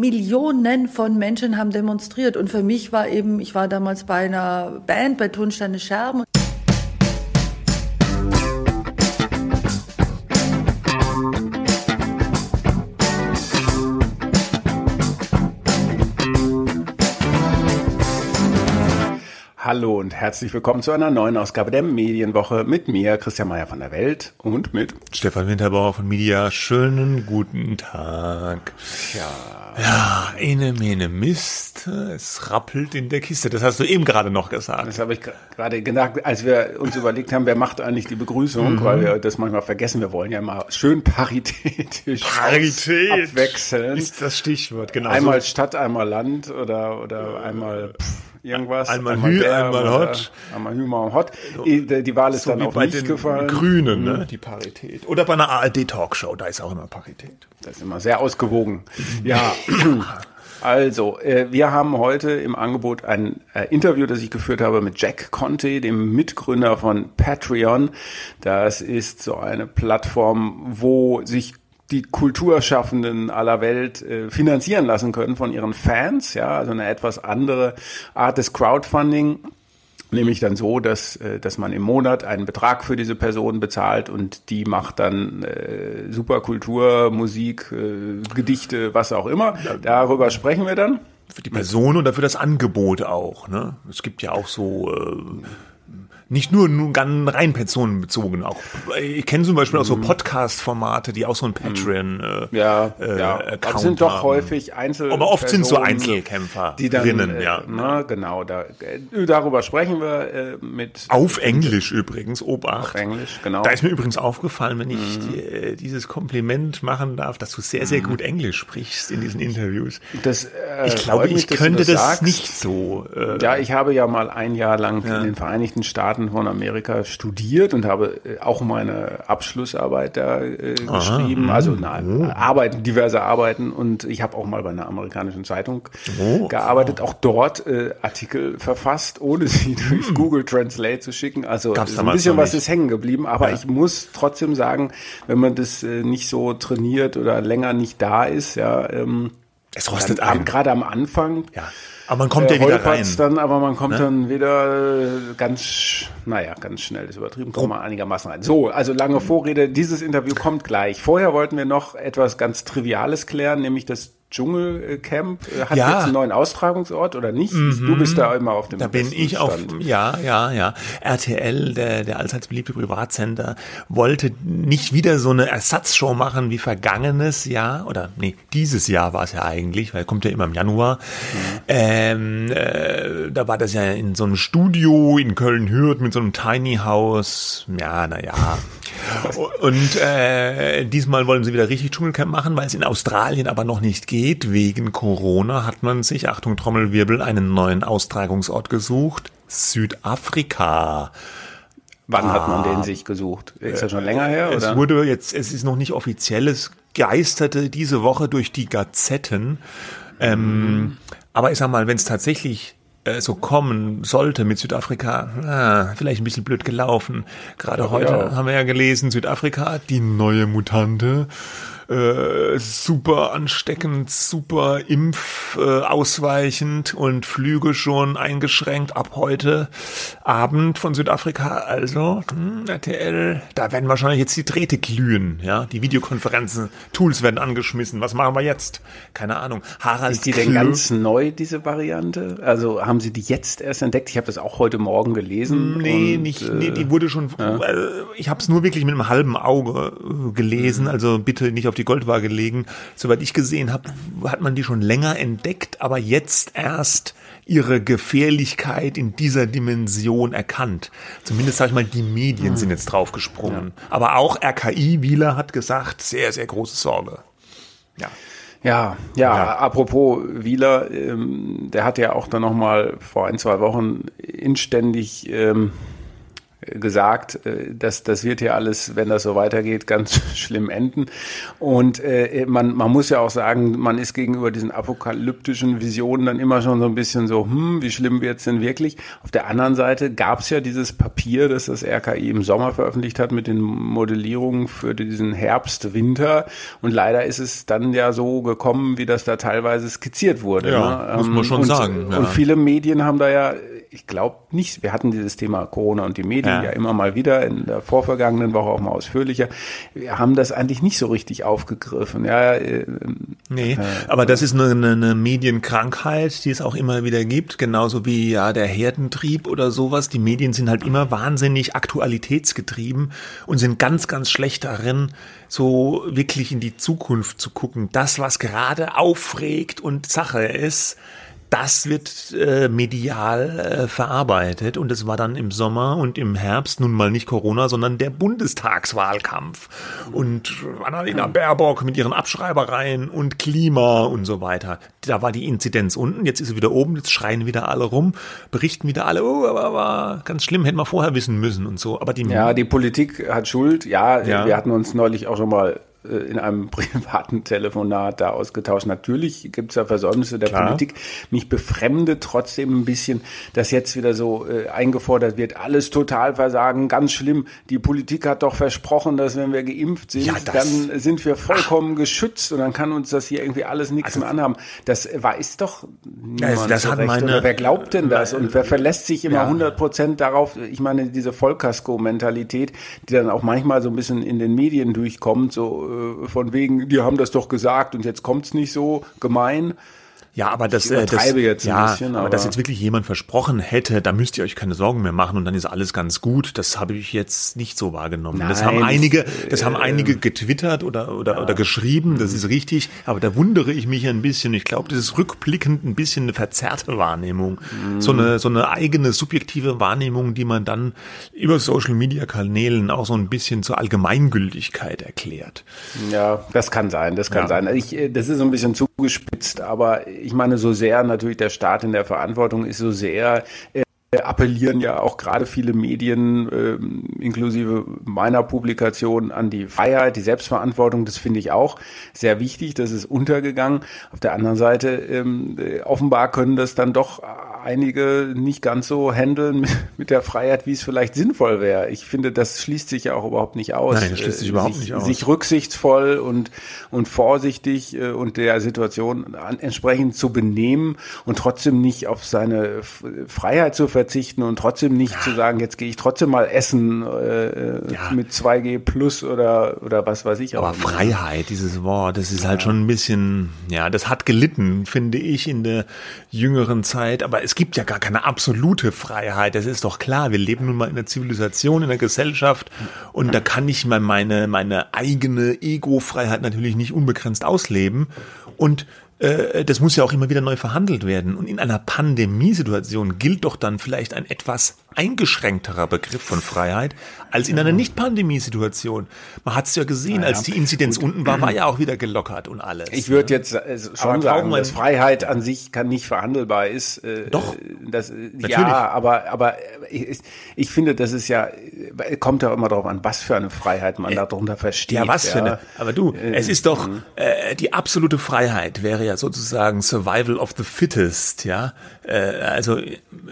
Millionen von Menschen haben demonstriert. Und für mich war eben, ich war damals bei einer Band, bei Tonsteine Scherben. Hallo und herzlich willkommen zu einer neuen Ausgabe der Medienwoche mit mir, Christian Mayer von der Welt und mit Stefan Winterbauer von Media. Schönen guten Tag. ja, Ja, eine Mene Mist. Es rappelt in der Kiste. Das hast du eben gerade noch gesagt. das habe ich gerade gedacht, als wir uns überlegt haben, wer macht eigentlich die Begrüßung, weil wir das manchmal vergessen. Wir wollen ja mal schön paritätisch Parität. abwechseln. Ist das Stichwort, genau. Einmal Stadt, einmal Land oder, oder einmal pff, irgendwas. Einmal Hü, der einmal Hot. Einmal Hü, mal Hot. Die, die Wahl ist so dann auch bei nicht den gefallen. Grünen, ne? Die Parität. Oder bei einer ARD-Talkshow, da ist auch immer Parität. Das ist immer sehr ausgewogen. Ja, also, äh, wir haben heute im Angebot ein äh, Interview, das ich geführt habe mit Jack Conte, dem Mitgründer von Patreon. Das ist so eine Plattform, wo sich die Kulturschaffenden aller Welt äh, finanzieren lassen können von ihren Fans, ja, also eine etwas andere Art des Crowdfunding. Nämlich dann so, dass, äh, dass man im Monat einen Betrag für diese Person bezahlt und die macht dann äh, Superkultur, Musik, äh, Gedichte, was auch immer. Darüber sprechen wir dann. Für die Person oder für das Angebot auch, ne? Es gibt ja auch so, äh, nicht nur, nur ganz rein personenbezogen, auch, ich kenne zum Beispiel auch so Podcast-Formate, die auch so ein Patreon, äh, Mhm. Ja, äh, ja. Account Das sind doch haben. häufig Einzel. Aber oft sind so Einzelkämpfer die dann, drinnen, äh, ja. Na, genau, da, äh, darüber sprechen wir äh, mit Auf Englisch übrigens, Obacht. Auf Englisch, genau. Da ist mir übrigens aufgefallen, wenn ich dir, äh, dieses Kompliment machen darf, dass du sehr, Mhm. sehr gut Englisch sprichst in diesen Interviews. Das, äh, Ich glaube, mich, ich könnte das, sagst. nicht so. Äh, Ja, ich habe ja mal ein Jahr lang in den Vereinigten Staaten von Amerika studiert und habe äh, auch meine Abschlussarbeit da äh, geschrieben. Mhm. Also na, Arbeiten, diverse Arbeiten und ich habe auch mal bei einer amerikanischen Zeitung Oh. gearbeitet, auch dort äh, Artikel verfasst, ohne sie durch Google Translate zu schicken. Also Mhm. Gab's ein bisschen was ist hängen geblieben, aber ich muss trotzdem sagen, wenn man das äh, nicht so trainiert oder länger nicht da ist, ja, ähm, es rostet dann ein. gerade am Anfang Ja. Aber man kommt äh, ja wieder rein. dann, aber man kommt dann wieder äh, ganz, naja, ganz schnell ist übertrieben, kommt man einigermaßen rein. So, also lange Vorrede, dieses Interview kommt gleich. Vorher wollten wir noch etwas ganz Triviales klären, nämlich das Dschungelcamp äh, hat Ja. Mhm. jetzt einen neuen Austragungsort oder nicht? Du bist da immer auf dem Da bin ich auf, Stand. ja, ja, ja. RTL, der, der allseits beliebte Privatsender, wollte nicht wieder so eine Ersatzshow machen wie vergangenes Jahr, oder nee, dieses Jahr war es ja eigentlich, weil kommt ja immer im Januar. Ähm, äh, da war das ja in so einem Studio in Köln-Hürth mit so einem Tiny House. Ja, naja. Und äh, diesmal wollen sie wieder richtig Dschungelcamp machen, weil es in Australien aber noch nicht geht. Wegen Corona hat man sich, Achtung Trommelwirbel, einen neuen Austragungsort gesucht. Südafrika. Wann hat man den sich gesucht? Ist das schon länger her? Es Oder? wurde jetzt, es ist noch nicht offiziell, es geisterte diese Woche durch die Gazetten. Ähm, aber ich sag mal, wenn es tatsächlich äh, so kommen sollte mit Südafrika, ah, vielleicht ein bisschen blöd gelaufen. Gerade heute ja. haben wir ja gelesen, Südafrika, die neue Mutante. Äh, super ansteckend, super impf äh, ausweichend und Flüge schon eingeschränkt ab heute Abend von Südafrika. Also hm, RTL, da werden wahrscheinlich jetzt die Drähte glühen, ja, die Videokonferenzen, Tools werden angeschmissen. Was machen wir jetzt? Keine Ahnung. Harald Ist die denn ganz neu, diese Variante? Also haben Sie die jetzt erst entdeckt? Ich habe das auch heute Morgen gelesen. Nee, und, nicht, äh, nee, die wurde schon, äh, ich habe es nur wirklich mit einem halben Auge äh, gelesen, Mhm. also bitte nicht auf die Goldwaage legen. Soweit ich gesehen habe, hat man die schon länger entdeckt, aber jetzt erst ihre Gefährlichkeit in dieser Dimension erkannt. Zumindest sage ich mal, die. Medien sind jetzt draufgesprungen. Aber auch RKI, Wieler hat gesagt, sehr, sehr große Sorge. Ja. Ja, ja, Ja. apropos Wieler, ähm, der hat ja auch dann nochmal vor ein, zwei Wochen inständig ähm, gesagt, äh, dass das wird hier alles, wenn das so weitergeht, ganz schlimm enden. Und äh, man, man muss ja auch sagen, man ist gegenüber diesen apokalyptischen Visionen dann immer schon so ein bisschen so, hm, wie schlimm wird's denn wirklich? Auf der anderen Seite gab es ja dieses Papier, das das RKI im Sommer veröffentlicht hat mit den Modellierungen für diesen Herbst, Winter. Und leider ist es dann ja so gekommen, wie das da teilweise skizziert wurde. Ja, ne? muss man schon und, sagen. Ja. Und viele Medien haben da ja ich glaube nicht, wir hatten dieses Thema Corona und die Medien ja. ja. immer mal wieder in der vorvergangenen Woche auch mal ausführlicher. Wir haben das eigentlich nicht so richtig aufgegriffen. Ja, äh, nee, äh, aber das ist eine, eine Medienkrankheit, die es auch immer wieder gibt, genauso wie ja der Herdentrieb oder sowas. Die Medien sind halt immer wahnsinnig aktualitätsgetrieben und sind ganz, ganz schlecht darin, so wirklich in die Zukunft zu gucken. Das, was gerade aufregt und Sache ist, das wird äh, medial äh, verarbeitet und es war dann im Sommer und im Herbst nun mal nicht Corona, sondern der Bundestagswahlkampf und Annalena Baerbock mit ihren Abschreibereien und Klima und so weiter. Da war die Inzidenz unten, jetzt ist sie wieder oben, jetzt schreien wieder alle rum, berichten wieder alle, oh, aber, aber ganz schlimm, hätten wir vorher wissen müssen und so. Aber die ja, die Politik hat Schuld. Ja, ja, wir hatten uns neulich auch schon mal in einem privaten Telefonat da ausgetauscht. Natürlich gibt es da Versäumnisse der Klar. Politik. Mich befremdet trotzdem ein bisschen, dass jetzt wieder so äh, eingefordert wird, alles total versagen, ganz schlimm. Die Politik hat doch versprochen, dass wenn wir geimpft sind, ja, dann sind wir vollkommen Ach. geschützt und dann kann uns das hier irgendwie alles nichts also, mehr anhaben. Das weiß doch niemand das, das so hat recht. Meine, Oder wer glaubt denn das? Und wer verlässt sich immer ja. 100 Prozent darauf? Ich meine, diese Vollkasko-Mentalität, die dann auch manchmal so ein bisschen in den Medien durchkommt, so äh, von wegen, die haben das doch gesagt und jetzt kommt's nicht so gemein. Ja, aber das, ich äh, das jetzt ja, bisschen, aber, aber dass jetzt wirklich jemand versprochen hätte, da müsst ihr euch keine Sorgen mehr machen und dann ist alles ganz gut, das habe ich jetzt nicht so wahrgenommen. Nein, das haben einige, das haben äh, einige getwittert oder oder ja. oder geschrieben, das ist richtig, aber da wundere ich mich ein bisschen. Ich glaube, das ist rückblickend ein bisschen eine verzerrte Wahrnehmung, mhm. so eine so eine eigene subjektive Wahrnehmung, die man dann über Social Media Kanälen auch so ein bisschen zur Allgemeingültigkeit erklärt. Ja, das kann sein, das kann ja. sein. Ich, äh, das ist so ein bisschen zugespitzt, aber ich meine, so sehr natürlich der Staat in der Verantwortung ist, so sehr äh, appellieren ja auch gerade viele Medien, äh, inklusive meiner Publikation, an die Freiheit, die Selbstverantwortung. Das finde ich auch sehr wichtig. Das ist untergegangen. Auf der anderen Seite, ähm, äh, offenbar können das dann doch einige nicht ganz so handeln mit, mit der Freiheit, wie es vielleicht sinnvoll wäre. Ich finde, das schließt sich ja auch überhaupt nicht aus. Nein, das schließt sich überhaupt sich, nicht aus. Sich rücksichtsvoll und, und vorsichtig äh, und der Situation entsprechend zu benehmen und trotzdem nicht auf seine Freiheit zu verzichten und trotzdem nicht ja. zu sagen, jetzt gehe ich trotzdem mal essen äh, ja. mit 2G plus oder, oder was weiß ich. Aber Freiheit, dieses Wort, das ist halt ja. halt schon ein bisschen, ja, das hat gelitten, finde ich, in der jüngeren Zeit. Aber es gibt ja gar keine absolute Freiheit. Das ist doch klar. Wir leben nun mal in einer Zivilisation, in einer Gesellschaft und da kann ich mal meine, meine eigene Ego-Freiheit natürlich nicht unbegrenzt ausleben. Und äh, das muss ja auch immer wieder neu verhandelt werden. Und in einer Pandemiesituation gilt doch dann vielleicht ein etwas eingeschränkterer Begriff von Freiheit als in einer Nicht-Pandemie-Situation. Man hat es ja gesehen, als die Inzidenz Gut. unten war, war ja auch wieder gelockert und alles. Ich würde ne? jetzt äh, schon sagen, dass Freiheit an sich kann nicht verhandelbar ist. Äh, doch. Das, ja, aber, aber ich, ich, finde, das ist ja, kommt ja immer darauf an, was für eine Freiheit man äh, darunter versteht. Ja, was ja. für eine. Aber du, es ist doch, mhm. äh, die absolute Freiheit wäre ja sozusagen Survival of the Fittest, ja. Äh, also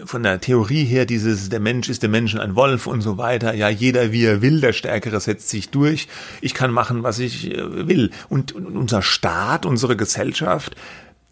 von der Theorie her dieses der Mensch ist dem Menschen ein Wolf und so weiter. Ja, jeder wie er will, der Stärkere setzt sich durch. Ich kann machen, was ich äh, will. Und unser Staat, unsere Gesellschaft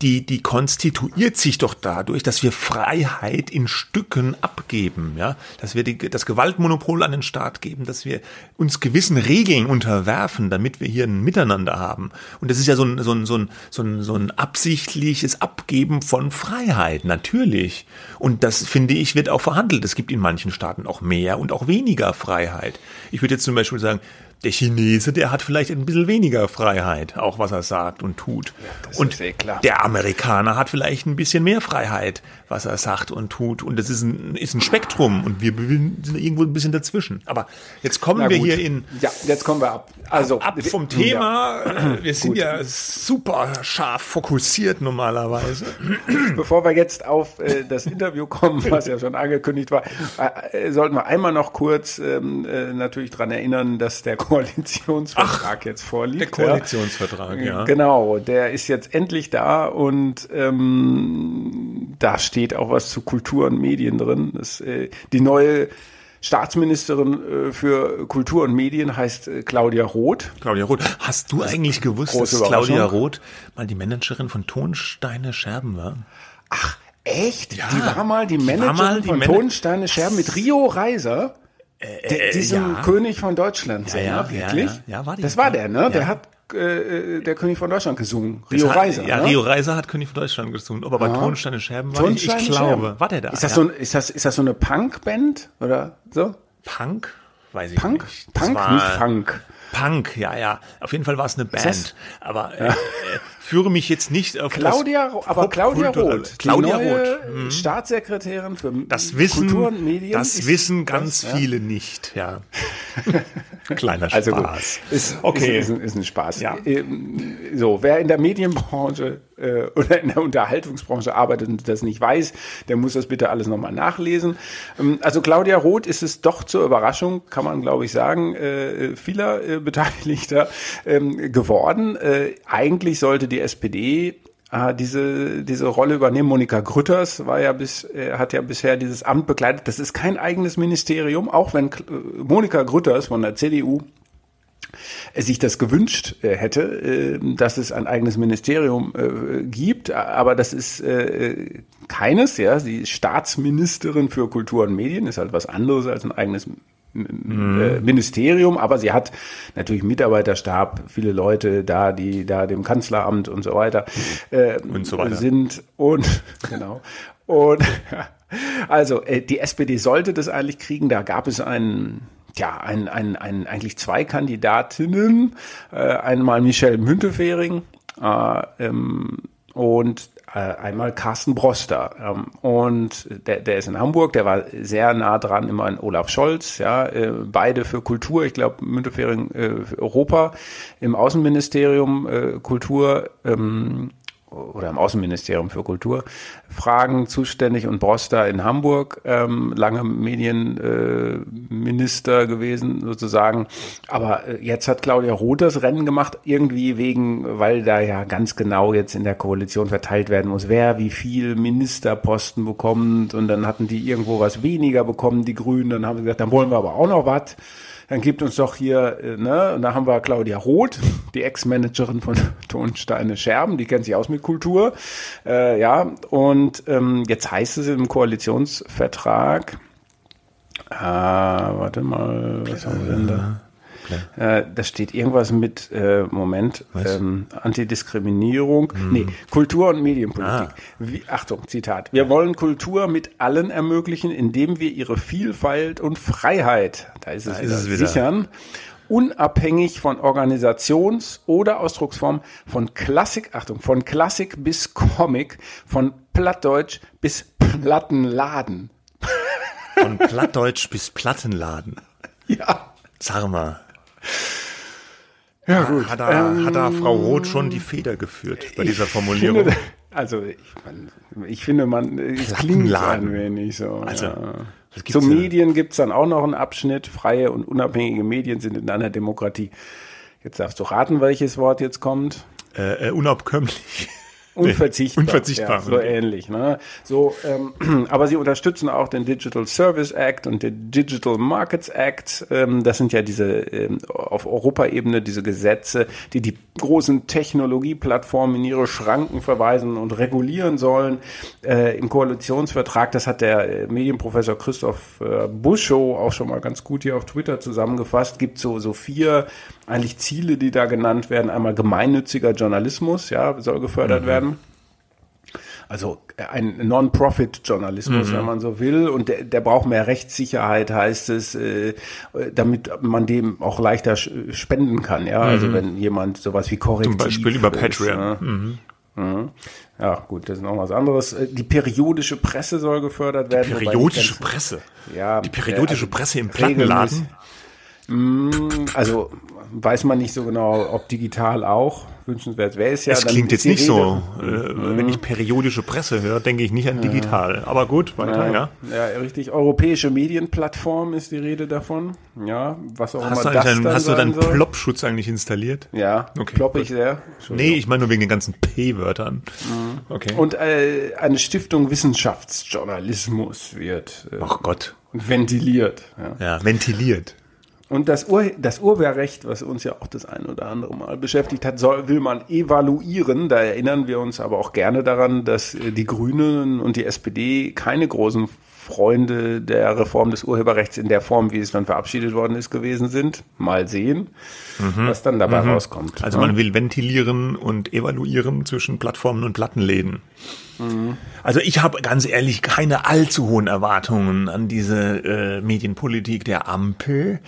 die, die konstituiert sich doch dadurch, dass wir Freiheit in Stücken abgeben, ja, dass wir die, das Gewaltmonopol an den Staat geben, dass wir uns gewissen Regeln unterwerfen, damit wir hier ein Miteinander haben. Und das ist ja so ein, so ein, so ein, so ein, so ein absichtliches Abgeben von Freiheit, natürlich. Und das, finde ich, wird auch verhandelt. Es gibt in manchen Staaten auch mehr und auch weniger Freiheit. Ich würde jetzt zum Beispiel sagen, der Chinese, der hat vielleicht ein bisschen weniger Freiheit, auch was er sagt und tut. das und ist eh klar. der Amerikaner hat vielleicht ein bisschen mehr Freiheit, was er sagt und tut. Und das ist ein, ist ein Spektrum und wir sind irgendwo ein bisschen dazwischen. Aber jetzt kommen wir gut. hier in Ja, jetzt kommen wir ab. Also ab vom Ja. Thema. Wir sind ja super scharf fokussiert normalerweise. Bevor wir jetzt auf äh, das Interview kommen, was ja schon angekündigt war, äh, äh, sollten wir einmal noch kurz ähm, äh, natürlich dran erinnern, dass der Koalitionsvertrag jetzt vorliegt. Der Koalitionsvertrag, ja. Genau, der ist jetzt endlich da und ähm, da steht auch was zu Kultur und Medien drin. Das, äh, die neue Staatsministerin äh, für Kultur und Medien heißt äh, Claudia Roth. Claudia Roth. Hast du eigentlich gewusst, große dass Claudia. Roth mal die Managerin von Tonsteine Scherben war? Ach, echt? Ja. Die war mal die Die Managerin mal die von Man- Tonsteine Scherben mit Rio Reiser. Der, diesem ja. König von Deutschland, Ja, ja, Sänger, ja, wirklich? ja. War die. das war der, ne? Der hat äh, der König von Deutschland gesungen. Rio hat- Reiser. Ja, ne? Rio Reiser hat König von Deutschland gesungen. Aber bei Tonsteine Scherben war ich, ich glaube. War der da? Ist das, so, ein- ist das, ist das so eine Punk-Band oder so? Punk? Weiß ich Punk? nicht. Das Punk, war- nicht Funk. Punk, ja, ja. Auf jeden Fall war es eine Band. Aber äh, äh, führe mich jetzt nicht auf Claudia, das aber Claudia Roth, Claudia die neue Roth. Mhm. Staatssekretärin für Das wissen, Kultur und Medien. das wissen ganz das, ja. viele nicht, ja. Kleiner Also Spaß. gut, ist, Okay. ist, ist, ein- ist ein Spaß. Ja. Ähm, So, wer in der Medienbranche äh, oder in der Unterhaltungsbranche arbeitet und das nicht weiß, der muss das bitte alles nochmal nachlesen. Ähm, also Claudia Roth ist es doch zur Überraschung, kann man glaube ich sagen, äh, vieler äh, Beteiligter ähm, geworden. Äh, eigentlich sollte die SPD äh, diese, diese Rolle übernehmen. Monika Grütters war ja bis, äh, hat ja bisher dieses Amt begleitet. Das ist kein eigenes Ministerium, auch wenn äh, Monika Grütters von der CDU äh, sich das gewünscht äh, hätte, dass es ein eigenes Ministerium gibt, aber das ist keines, ja, ist Staatsministerin für Kultur und Medien, ist halt was anderes als ein eigenes äh, Ministerium, aber sie hat natürlich Mitarbeiterstab, viele Leute da, die da dem Kanzleramt und so weiter, äh, Und so weiter. sind und genau und also äh, die SPD sollte das eigentlich kriegen. Da gab es einen ja, ein, ein, ein, eigentlich zwei Kandidatinnen, äh, einmal Michelle Müntefering äh, ähm, und einmal Carsten Broster. Ähm, und der, der ist in Hamburg, der war sehr nah dran immer an Olaf Scholz, ja, äh, beide für Kultur, ich glaube Müntefering äh, Europa, im Außenministerium äh, Kultur, ähm, oder im Außenministerium für Kultur Fragen zuständig. Und Broster in Hamburg, ähm, lange Medienminister äh, gewesen sozusagen. Aber äh, jetzt hat Claudia Roth das Rennen gemacht, irgendwie wegen, weil da ja ganz genau jetzt in der Koalition verteilt werden muss, wer wie viel Ministerposten bekommt. Und dann hatten die irgendwo was weniger bekommen, die Grünen, dann haben sie gesagt, dann wollen wir aber auch noch was dann gibt uns doch hier, äh, ne, und da haben wir Claudia Roth, die Ex-Managerin von Tonsteine Scherben, die kennt sich aus mit Kultur, äh, ja, und ähm, jetzt heißt es im Koalitionsvertrag, äh, warte mal, was haben wir denn da? Äh, da steht irgendwas mit, äh, Moment, ähm, Antidiskriminierung, nee, Kultur- und Medienpolitik. Wie, Achtung, Zitat. Wir wollen Kultur mit allen ermöglichen, indem wir ihre Vielfalt und Freiheit, da ist es, ist wieder, es wieder. sichern, unabhängig von Organisations- oder Ausdrucksform, von Klassik, Achtung, von Klassik bis Comic, von Plattdeutsch bis Plattenladen. Von Plattdeutsch bis Plattenladen. Ja. Sag mal. Ja, gut. Hat da, hat da Frau Roth schon die Feder geführt bei dieser Formulierung? finde, also ich, ich finde, man es klingt ein wenig so. Also, ja. Zu denn? Medien gibt's dann auch noch einen Abschnitt. Freie und unabhängige Medien sind in einer Demokratie. Jetzt darfst du raten, welches Wort jetzt kommt. Äh, äh, unabkömmlich. Unverzichtbar. unverzichtbar. Ja, so ähnlich. Ne? So, ähm, aber sie unterstützen auch den Digital Service Act und den Digital Markets Act. Ähm, das sind ja diese ähm, auf Europaebene diese Gesetze, die die großen Technologieplattformen in ihre Schranken verweisen und regulieren sollen. Äh, Im Koalitionsvertrag, das hat der äh, Medienprofessor Christoph äh, Buschow auch schon mal ganz gut hier auf Twitter zusammengefasst, gibt so, so vier eigentlich Ziele, die da genannt werden. Einmal gemeinnütziger Journalismus, ja, soll gefördert werden. also ein Non-Profit-Journalismus, wenn man so will. Und der, der braucht mehr Rechtssicherheit, heißt es, äh, damit man dem auch leichter spenden kann. Ja, also wenn jemand sowas wie Korrektiv Zum Beispiel über ist, Patreon. ne? Mhm. Ja, gut, das ist noch was anderes. Äh, Die periodische Presse soll gefördert werden. die Periodische Presse. Ja, Die periodische äh, also Presse im. Plattenladen. Also weiß man nicht so genau, ob digital auch wünschenswert wäre es ja. Es klingt jetzt nicht so. Rede- Äh, Wenn ich periodische Presse höre, denke ich nicht an digital. Aber gut, weiter, ja. Ja, richtig. Europäische Medienplattform ist die Rede davon. Ja, was auch Hast du, immer das eigentlich deinen, dann hast du deinen. Plop-Schutz eigentlich installiert? Ja, Okay, klopp gut. ich sehr. Nee, ich meine nur wegen den ganzen P-Wörtern. Okay. Und äh, eine Stiftung Wissenschaftsjournalismus wird äh, Ach Gott. ventiliert. Ja. Ja, ventiliert. Und das, Ur das Urheberrecht, was uns ja auch das ein oder andere Mal beschäftigt hat, soll, will man evaluieren. Da erinnern wir uns aber auch gerne daran, dass äh, die Grünen und die SPD keine großen Freunde der Reform des Urheberrechts in der Form, wie es dann verabschiedet worden ist, gewesen sind. Mal sehen, was dann dabei rauskommt. Also man will ventilieren und evaluieren zwischen Plattformen und Plattenläden. Also ich habe ganz ehrlich keine allzu hohen Erwartungen an diese äh, Medienpolitik der Ampel.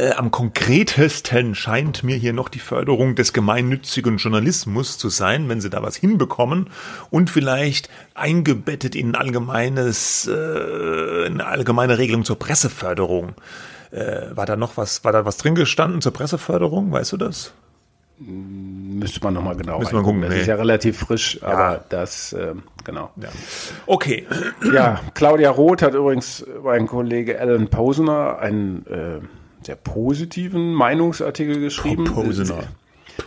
Äh, am konkretesten scheint mir hier noch die Förderung des gemeinnützigen Journalismus zu sein, wenn sie da was hinbekommen und vielleicht eingebettet in ein allgemeines, äh, eine allgemeine Regelung zur Presseförderung. Äh, war da noch was, war da was drin gestanden zur Presseförderung? Weißt du das? Müsste man nochmal genau wir reingucken. gucken, Das nee. ist ja relativ frisch, aber das, ähm, genau. Ja. Okay. Ja, Claudia Roth hat übrigens mein Kollege Alan Posener einen äh, sehr positiven Meinungsartikel geschrieben. Posener.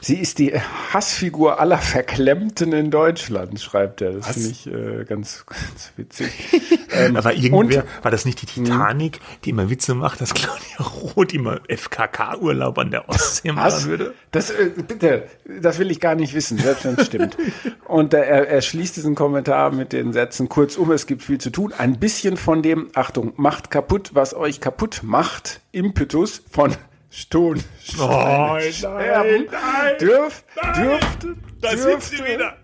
Sie ist die Hassfigur aller Verklemmten in Deutschland, schreibt er. Das finde ich äh, ganz, ganz witzig. ähm, Aber irgendwer, und- war das nicht die Titanic, die immer Witze macht, dass Claudia Roth immer FKK-Urlaub an der Ostsee machen würde? Das, äh, bitte, das will ich gar nicht wissen, selbst wenn es stimmt. Und äh, er, er schließt diesen Kommentar mit den Sätzen, kurzum, es gibt viel zu tun. Ein bisschen von dem, Achtung, macht kaputt, was euch kaputt macht, Impetus von Ston. Nein, Sterben, nein, dürf, dürfte, Da dürfte,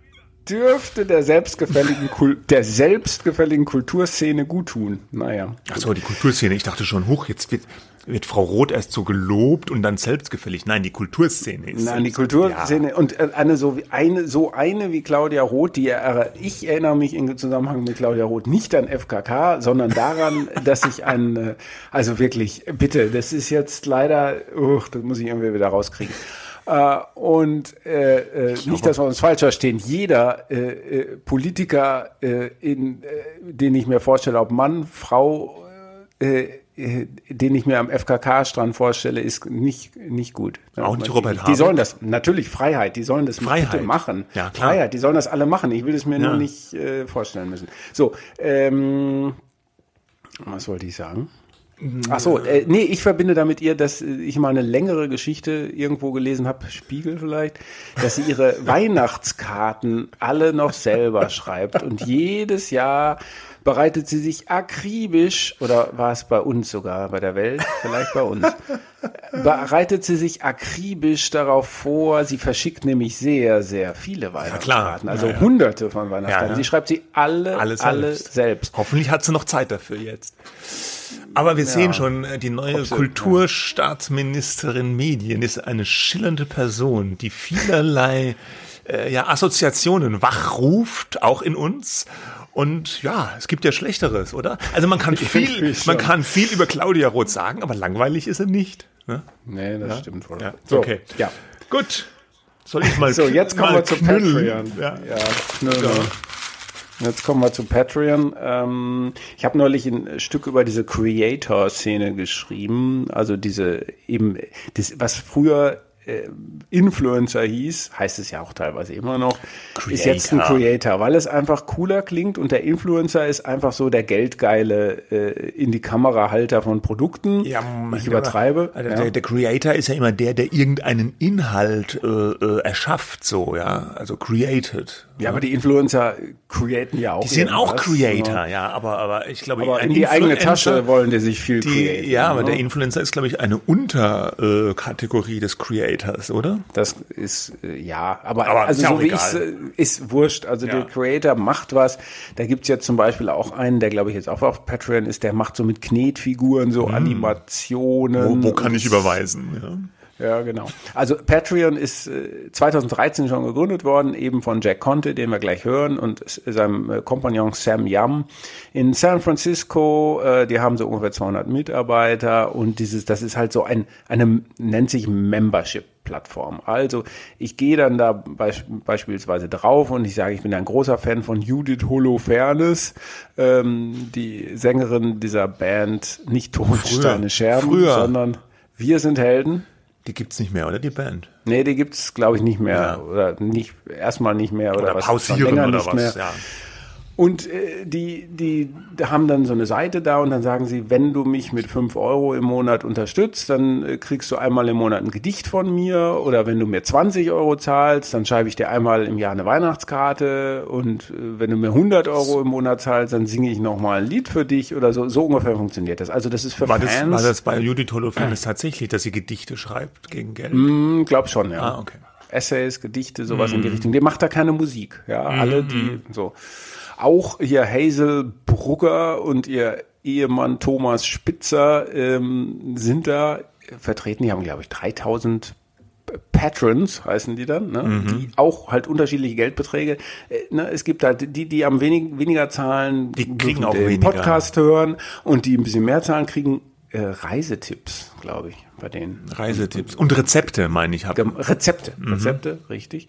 dürfte der selbstgefälligen, Kul der selbstgefälligen Kulturszene guttun. Naja. Ach so, die Kulturszene. Ich dachte schon, huch, jetzt wird, wird Frau Roth erst so gelobt und dann selbstgefällig. Nein, die Kulturszene ist. Nein, die Kulturszene und äh, eine so wie eine so eine wie Claudia Roth, die er, ich erinnere mich im Zusammenhang mit Claudia Roth nicht an FKK, sondern daran, dass ich ein äh, also wirklich bitte, das ist jetzt leider, uch, das muss ich irgendwie wieder rauskriegen. Äh, und äh, äh, nicht, dass wir uns falsch verstehen. Jeder äh, äh, Politiker, äh, in, äh, den ich mir vorstelle, ob Mann, Frau, äh, äh, den ich mir am FKK-Strand vorstelle, ist nicht, nicht gut. Auch nicht Robert Die Habeck? sollen das, natürlich Freiheit, die sollen das Freiheit. bitte machen. Ja, klar. Freiheit, die sollen das alle machen. Ich will es mir Ja. nur nicht äh, vorstellen müssen. So, ähm, was wollte ich sagen? Ach so, äh, nee, ich verbinde damit ihr, dass äh, ich mal eine längere Geschichte irgendwo gelesen habe, Spiegel vielleicht, dass sie ihre Weihnachtskarten alle noch selber schreibt und jedes Jahr bereitet sie sich akribisch, oder war es bei uns sogar, bei der Welt, vielleicht bei uns, bereitet sie sich akribisch darauf vor. Sie verschickt nämlich sehr, sehr viele Weihnachtskarten, also Ja, ja. hunderte von Weihnachtskarten. Ja, ja. Sie schreibt sie alle, Alles alle selbst. selbst. Hoffentlich hat sie noch Zeit dafür jetzt. Aber wir sehen schon, äh, die neue sie- Kulturstaatsministerin Medien ist eine schillernde Person, die vielerlei äh, ja, Assoziationen wachruft, auch in uns. Und ja, es gibt ja Schlechteres, oder? Also man kann viel, man kann viel über Claudia Roth sagen, aber langweilig ist er nicht. Ne? Nee, das stimmt wohl. Ja, So, okay. Ja. Gut. Soll ich mal So, jetzt kommen wir zu? Patreon. Ja. ja knüllen. Jetzt kommen wir zu Patreon. Ähm, ich habe neulich ein Stück über diese Creator-Szene geschrieben, also diese eben, das, was früher äh, Influencer hieß, heißt es ja auch teilweise immer noch, ist jetzt ein Creator. Creator, weil es einfach cooler klingt und der Influencer ist einfach so der geldgeile äh, in die Kamerahalter von Produkten. Ja, ich übertreibe. Also ja. der, der Creator ist ja immer der, der irgendeinen Inhalt äh, äh, erschafft, so, ja, also created. Ja, aber die Influencer createn ja auch. Die sind auch Creator, ne? ja, aber, aber ich glaube, Aber in die eigene Tasche wollen die sich viel die, createn. Ja, aber ne? der Influencer ist, glaube ich, eine Unterkategorie des Creators. Oder? Das ist äh, ja, aber, Aber also so wie ich ist wurscht. Also Ja. der Creator macht was. Da gibt's jetzt zum Beispiel auch einen, der glaube ich jetzt auch auf Patreon ist, der macht so mit Knetfiguren so Animationen. Hm. Wo, wo kann ich überweisen? Ja. Ja, genau. Also Patreon ist äh, 2013 schon gegründet worden, eben von Jack Conte, den wir gleich hören, und seinem äh, Kompagnon Sam Yam in San Francisco. Äh, die haben so ungefähr 200 Mitarbeiter und dieses, das ist halt so ein, eine nennt sich Membership. Plattform. Also ich gehe dann da beisp beispielsweise drauf und ich sage, ich bin ein großer Fan von Judith Holofernes, ähm, die Sängerin dieser Band, nicht Tonsteine Scherben, früher. sondern Wir sind Helden. Die gibt's nicht mehr, oder die Band? Nee, die gibt's glaube ich nicht mehr Ja. oder nicht erstmal nicht mehr oder, Oder was pausieren oder was? Ja. Und äh, die, die haben dann so eine Seite da und dann sagen sie, wenn du mich mit fünf Euro im Monat unterstützt, dann äh, kriegst du einmal im Monat ein Gedicht von mir oder wenn du mir 20 Euro zahlst, dann schreibe ich dir einmal im Jahr eine Weihnachtskarte und äh, wenn du mir 100 Euro im Monat zahlst, dann singe ich nochmal ein Lied für dich oder so. So ungefähr funktioniert das. Also das ist für War das, Fans, war das bei Judith Holofernes tatsächlich, dass sie Gedichte schreibt gegen Geld? Hm, glaub schon, ja. Ah, okay. Essays, Gedichte, sowas in die Richtung. Der macht da keine Musik. Ja, alle die so. Auch hier Hazel Brugger und ihr Ehemann Thomas Spitzer ähm, sind da vertreten. Die haben, glaube ich, 3000 Patrons heißen die dann, ne? die auch halt unterschiedliche Geldbeträge. Äh, ne? Es gibt halt die, die am wenig, weniger zahlen, Die kriegen auch weniger. Podcast hören und die ein bisschen mehr zahlen, kriegen äh, Reisetipps, glaube ich, bei denen. Reisetipps. Und Rezepte, meine ich, habe. Gem- Rezepte, Rezepte, richtig.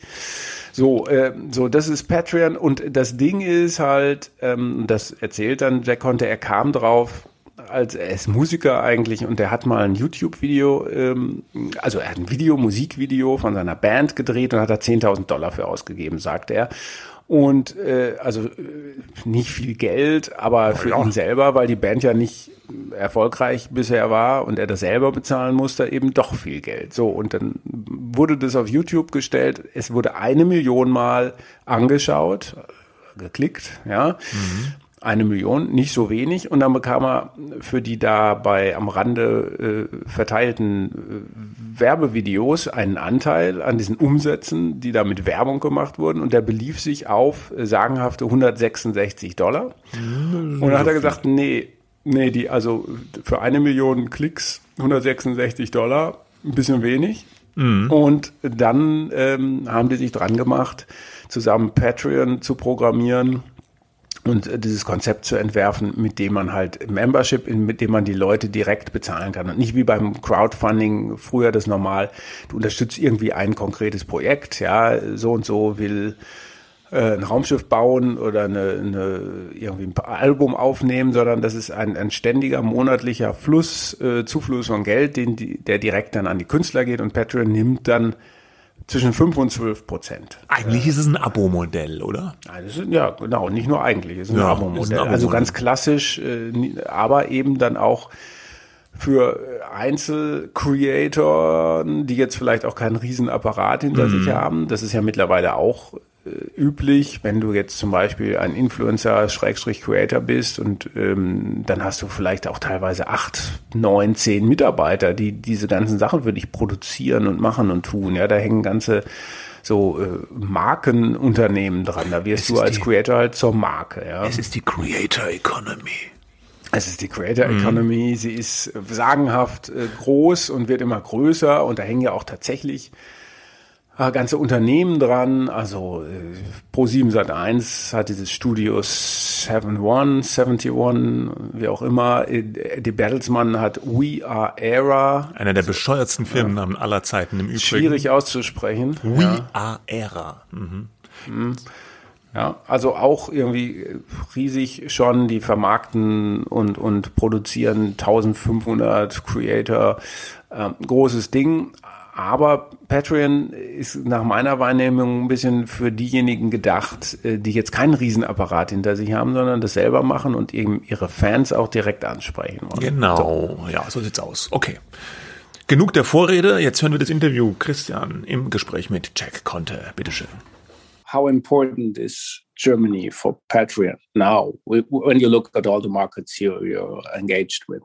So, äh, so, das ist Patreon und das Ding ist halt, ähm, das erzählt dann Jack Conte, er kam drauf, als er ist Musiker eigentlich und der hat mal ein YouTube-Video, ähm, also er hat ein Video, Musikvideo von seiner Band gedreht und hat da 10.000 Dollar für ausgegeben, sagt er. Und äh, also äh, nicht viel Geld, aber für ihn selber, weil die Band ja nicht erfolgreich bisher war und er das selber bezahlen musste, eben doch viel Geld. So, und dann wurde das auf YouTube gestellt. Es wurde eine Million Mal angeschaut, geklickt, ja. Eine Million, nicht so wenig. Und dann bekam er für die dabei am Rande äh, verteilten äh, Werbevideos einen Anteil an diesen Umsätzen, die da mit Werbung gemacht wurden. Und der belief sich auf äh, sagenhafte 166 Dollar. Und dann hat er gesagt, nee, nee, die, also für eine Million Klicks 166 Dollar, ein bisschen wenig. Und dann ähm, haben die sich dran gemacht, zusammen Patreon zu programmieren und äh, dieses Konzept zu entwerfen, mit dem man halt Membership, mit dem man die Leute direkt bezahlen kann. Und nicht wie beim Crowdfunding früher das normal, du unterstützt irgendwie ein konkretes Projekt, ja, so und so will äh, ein Raumschiff bauen oder eine, eine, irgendwie ein Album aufnehmen, sondern das ist ein, ein ständiger monatlicher Fluss, äh, Zufluss von Geld, den der direkt dann an die Künstler geht und Patreon nimmt dann zwischen 5 und 12 Prozent. Eigentlich ist es ein Abo-Modell, oder? Nein, ist, ja, genau, nicht nur eigentlich, es ist ein Ja, Abo-Modell. Abo-Modell. also ganz klassisch, äh, aber eben dann auch für Einzelcreator, die jetzt vielleicht auch keinen Riesenapparat hinter Mhm. sich haben. Das ist ja mittlerweile auch äh, üblich, wenn du jetzt zum Beispiel ein Influencer Schrägstrich Creator bist und ähm, dann hast du vielleicht auch teilweise acht, neun, zehn Mitarbeiter, die diese ganzen Sachen für dich produzieren und machen und tun. Ja, da hängen ganze so äh, Markenunternehmen dran. Da wirst Es du als die- Creator halt zur Marke. Ja. Es ist die Creator Economy. Es ist die Creator Economy, sie ist äh, sagenhaft äh, groß und wird immer größer und da hängen ja auch tatsächlich äh, ganze Unternehmen dran. Also äh, Pro7 Sat1 hat dieses Studio 71, 71, wie auch immer. Äh, Die Bertelsmann hat We Are Era. Einer der bescheuertsten Firmennamen aller Zeiten im Übrigen. Schwierig auszusprechen. We Ja. are Era. Mhm. Ja, also auch irgendwie äh, riesig schon, die vermarkten und, und produzieren 1500 Creator, ähm, großes Ding. Aber Patreon ist nach meiner Wahrnehmung ein bisschen für diejenigen gedacht, äh, die jetzt keinen Riesenapparat hinter sich haben, sondern das selber machen und eben ihre Fans auch direkt ansprechen wollen. Genau, ja, so sieht's aus. Okay. Genug der Vorrede, jetzt hören wir das Interview. Christian im Gespräch mit Jack Conte. Bitteschön. how important is Germany for Patreon now wh- when you look at all the markets you're engaged with?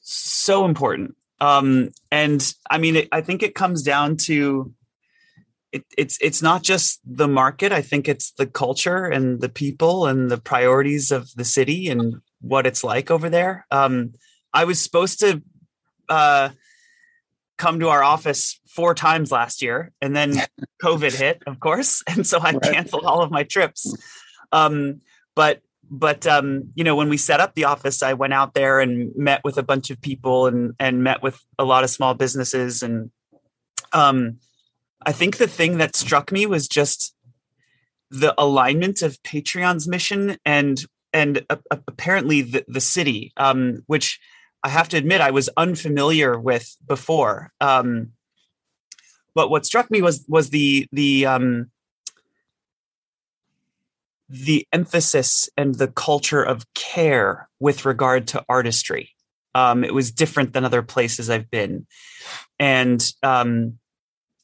so important. Um, and I mean, it, I think it comes down to it, it's it's not just the market. I think it's the culture and the people and the priorities of the city and what it's like over there. Um, I was supposed to uh, come to our office four times last year, and then COVID hit, of course, and so I canceled all of my trips. Um, but but um, you know, when we set up the office, I went out there and met with a bunch of people and and met with a lot of small businesses, and um, I think the thing that struck me was just the alignment of Patreon's mission and and uh, apparently the, the city, um, which I have to admit I was unfamiliar with before. Um, but what struck me was was the the um, the emphasis and the culture of care with regard to artistry. Um, it was different than other places I've been, and um,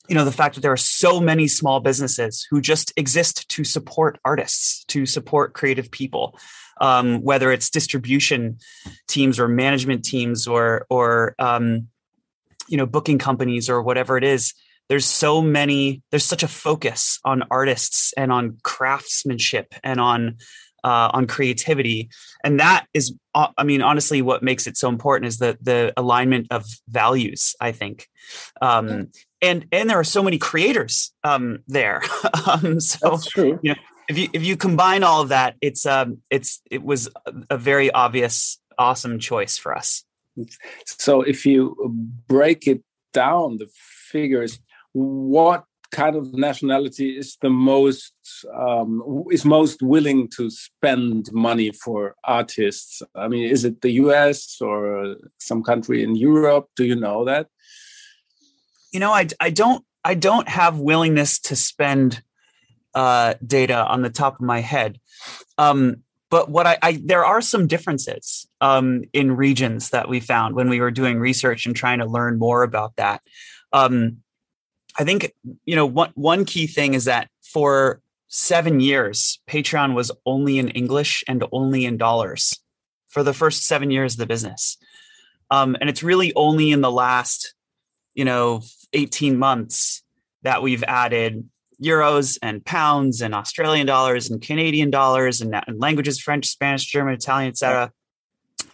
you know the fact that there are so many small businesses who just exist to support artists, to support creative people, um, whether it's distribution teams or management teams or or um, you know booking companies or whatever it is there's so many there's such a focus on artists and on craftsmanship and on uh, on creativity. And that is uh, i mean honestly what makes it so important is the the alignment of values i think. Um, and and there are so many creators um, there. Um, so That's true. you know if you if you combine all of that it's um it's it was a very obvious awesome choice for us. So if you break it down the figures what kind of nationality is the most um, is most willing to spend money for artists? I mean, is it the U.S. or some country in Europe? Do you know that? You know, I I don't I don't have willingness to spend uh, data on the top of my head. Um, but what I, I, there are some differences um, in regions that we found when we were doing research and trying to learn more about that. Um, I think you know one one key thing is that for seven years, Patreon was only in English and only in dollars for the first seven years of the business, um, and it's really only in the last you know eighteen months that we've added euros and pounds and Australian dollars and Canadian dollars and, and languages French, Spanish, German, Italian, etc.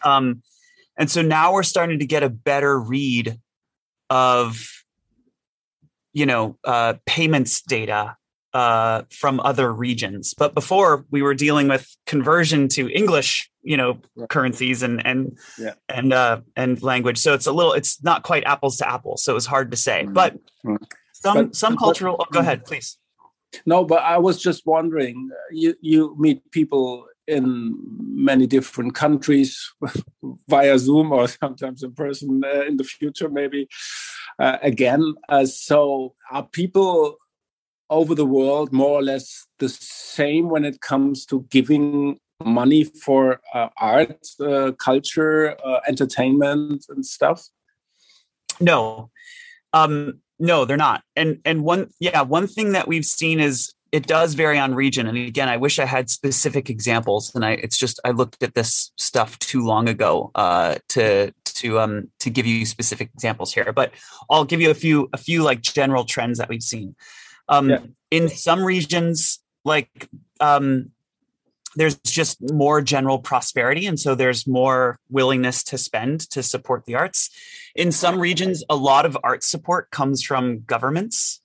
Um, and so now we're starting to get a better read of you know uh, payments data uh, from other regions. But before we were dealing with conversion to English, you know, right. currencies and and yeah. and uh, and language. So it's a little, it's not quite apples to apples. So it was hard to say. Mm-hmm. But mm-hmm. some but, some cultural. But, oh, go ahead, please. No, but I was just wondering. You you meet people in many different countries via Zoom or sometimes in person uh, in the future, maybe uh, again. Uh, so are people over the world more or less the same when it comes to giving money for uh, art, uh, culture, uh, entertainment, and stuff? No, um, no, they're not. And and one, yeah, one thing that we've seen is it does vary on region and again i wish i had specific examples and i it's just i looked at this stuff too long ago uh, to to um to give you specific examples here but i'll give you a few a few like general trends that we've seen um yeah. in some regions like um there's just more general prosperity and so there's more willingness to spend to support the arts in some regions a lot of art support comes from governments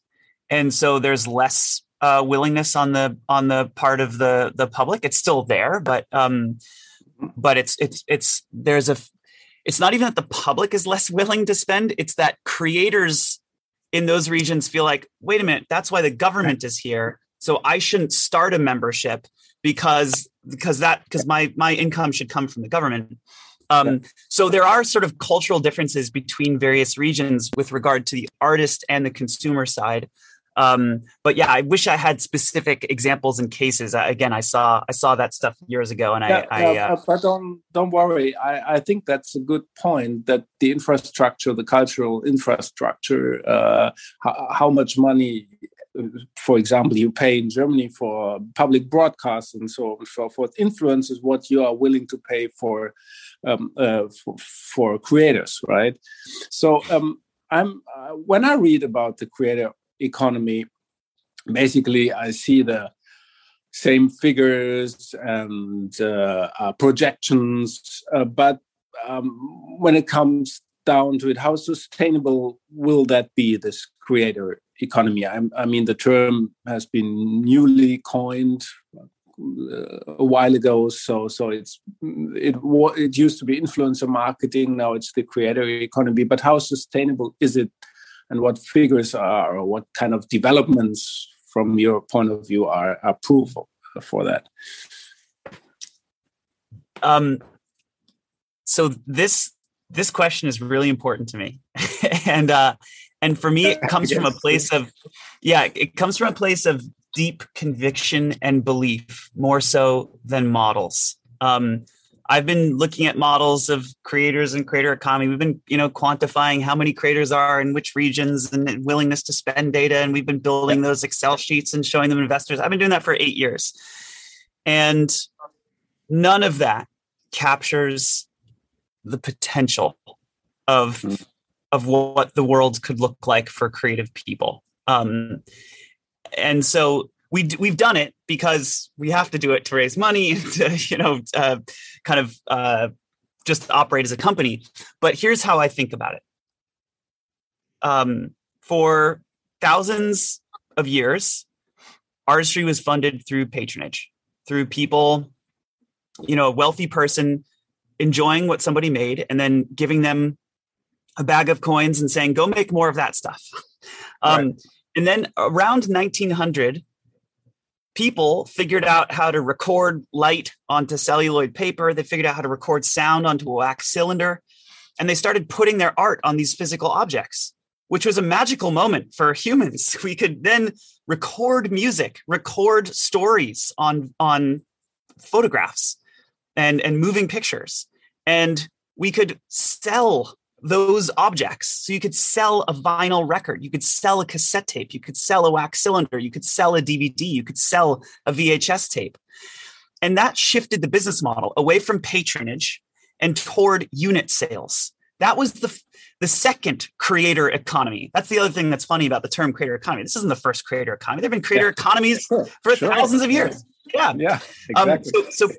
and so there's less uh, willingness on the on the part of the the public. It's still there, but um, but it's it's it's there's a it's not even that the public is less willing to spend. It's that creators in those regions feel like, wait a minute, that's why the government is here. So I shouldn't start a membership because because that because my my income should come from the government. Um, so there are sort of cultural differences between various regions with regard to the artist and the consumer side. Um, but yeah, I wish I had specific examples and cases. Uh, again, I saw I saw that stuff years ago, and yeah, I. I uh, but don't don't worry. I, I think that's a good point. That the infrastructure, the cultural infrastructure, uh, how, how much money for example, you pay in Germany for public broadcasts and so on and so forth, influences what you are willing to pay for um, uh, for, for, creators, right? So um, I'm uh, when I read about the creator economy, basically I see the same figures and uh, uh, projections, uh, but um, when it comes down to it, how sustainable will that be? This creator economy. I, I mean, the term has been newly coined uh, a while ago. So, so it's it it used to be influencer marketing. Now it's the creator economy. But how sustainable is it? And what figures are, or what kind of developments from your point of view are, are proof for that? Um, so this this question is really important to me, and uh, and for me, it comes from a place of yeah, it comes from a place of deep conviction and belief more so than models. Um, I've been looking at models of creators and creator economy. We've been, you know, quantifying how many creators are in which regions and willingness to spend data. And we've been building those Excel sheets and showing them investors. I've been doing that for eight years. And none of that captures the potential of mm. of what the world could look like for creative people. Um, and so we we've done it because we have to do it to raise money and to you know uh, kind of uh, just operate as a company. But here's how I think about it. Um, for thousands of years, artistry was funded through patronage, through people, you know, a wealthy person enjoying what somebody made and then giving them a bag of coins and saying, "Go make more of that stuff." Um, right. And then around 1900, people figured out how to record light onto celluloid paper. They figured out how to record sound onto a wax cylinder. And they started putting their art on these physical objects, which was a magical moment for humans. We could then record music, record stories on, on photographs and, and moving pictures. And we could sell those objects. So you could sell a vinyl record, you could sell a cassette tape, you could sell a wax cylinder, you could sell a DVD, you could sell a VHS tape. And that shifted the business model away from patronage and toward unit sales. That was the the second creator economy. That's the other thing that's funny about the term creator economy. This isn't the first creator economy. There've been creator yeah. economies sure. for sure. thousands of years. Yeah, yeah, exactly. Um, so, so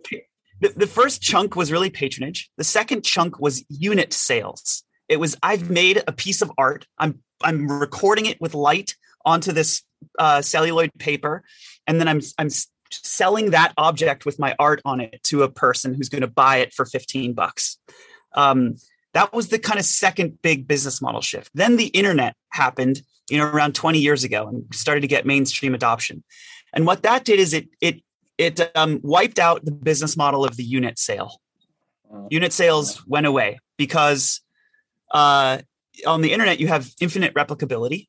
the, the first chunk was really patronage. The second chunk was unit sales. It was I've made a piece of art. I'm I'm recording it with light onto this uh, celluloid paper, and then I'm I'm selling that object with my art on it to a person who's going to buy it for 15 bucks. Um, that was the kind of second big business model shift. Then the internet happened, you know, around 20 years ago and started to get mainstream adoption. And what that did is it it it um, wiped out the business model of the unit sale. Uh, unit sales went away because uh, on the internet, you have infinite replicability,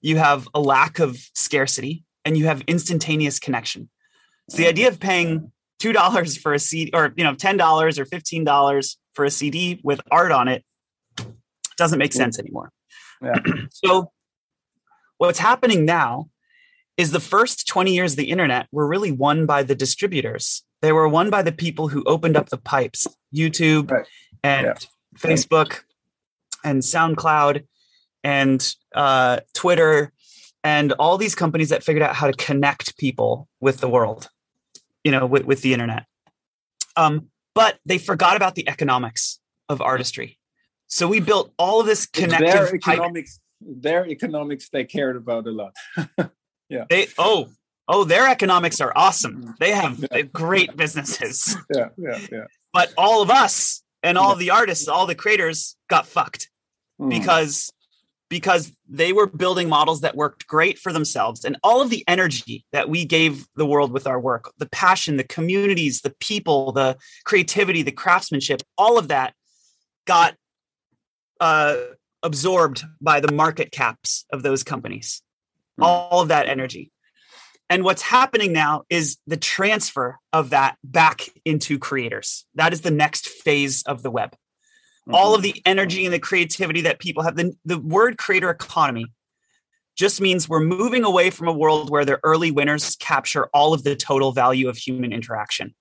you have a lack of scarcity, and you have instantaneous connection. So the idea of paying two dollars for a CD, or you know, ten dollars or fifteen dollars for a CD with art on it, doesn't make sense anymore. Yeah. so what's happening now is the first 20 years of the internet were really won by the distributors. They were won by the people who opened up the pipes, YouTube right. and yeah. Facebook and SoundCloud and uh, Twitter and all these companies that figured out how to connect people with the world, you know, with, with the internet. Um, but they forgot about the economics of artistry. So we built all of this connective their economics. Their economics they cared about a lot. yeah. They oh oh their economics are awesome. Mm. They have yeah. great businesses. Yeah, yeah, yeah. But all of us and all yeah. the artists, all the creators got fucked mm. because because they were building models that worked great for themselves and all of the energy that we gave the world with our work the passion the communities the people the creativity the craftsmanship all of that got uh, absorbed by the market caps of those companies mm. all of that energy and what's happening now is the transfer of that back into creators. That is the next phase of the web. Mm-hmm. All of the energy and the creativity that people have. The, the word creator economy just means we're moving away from a world where the early winners capture all of the total value of human interaction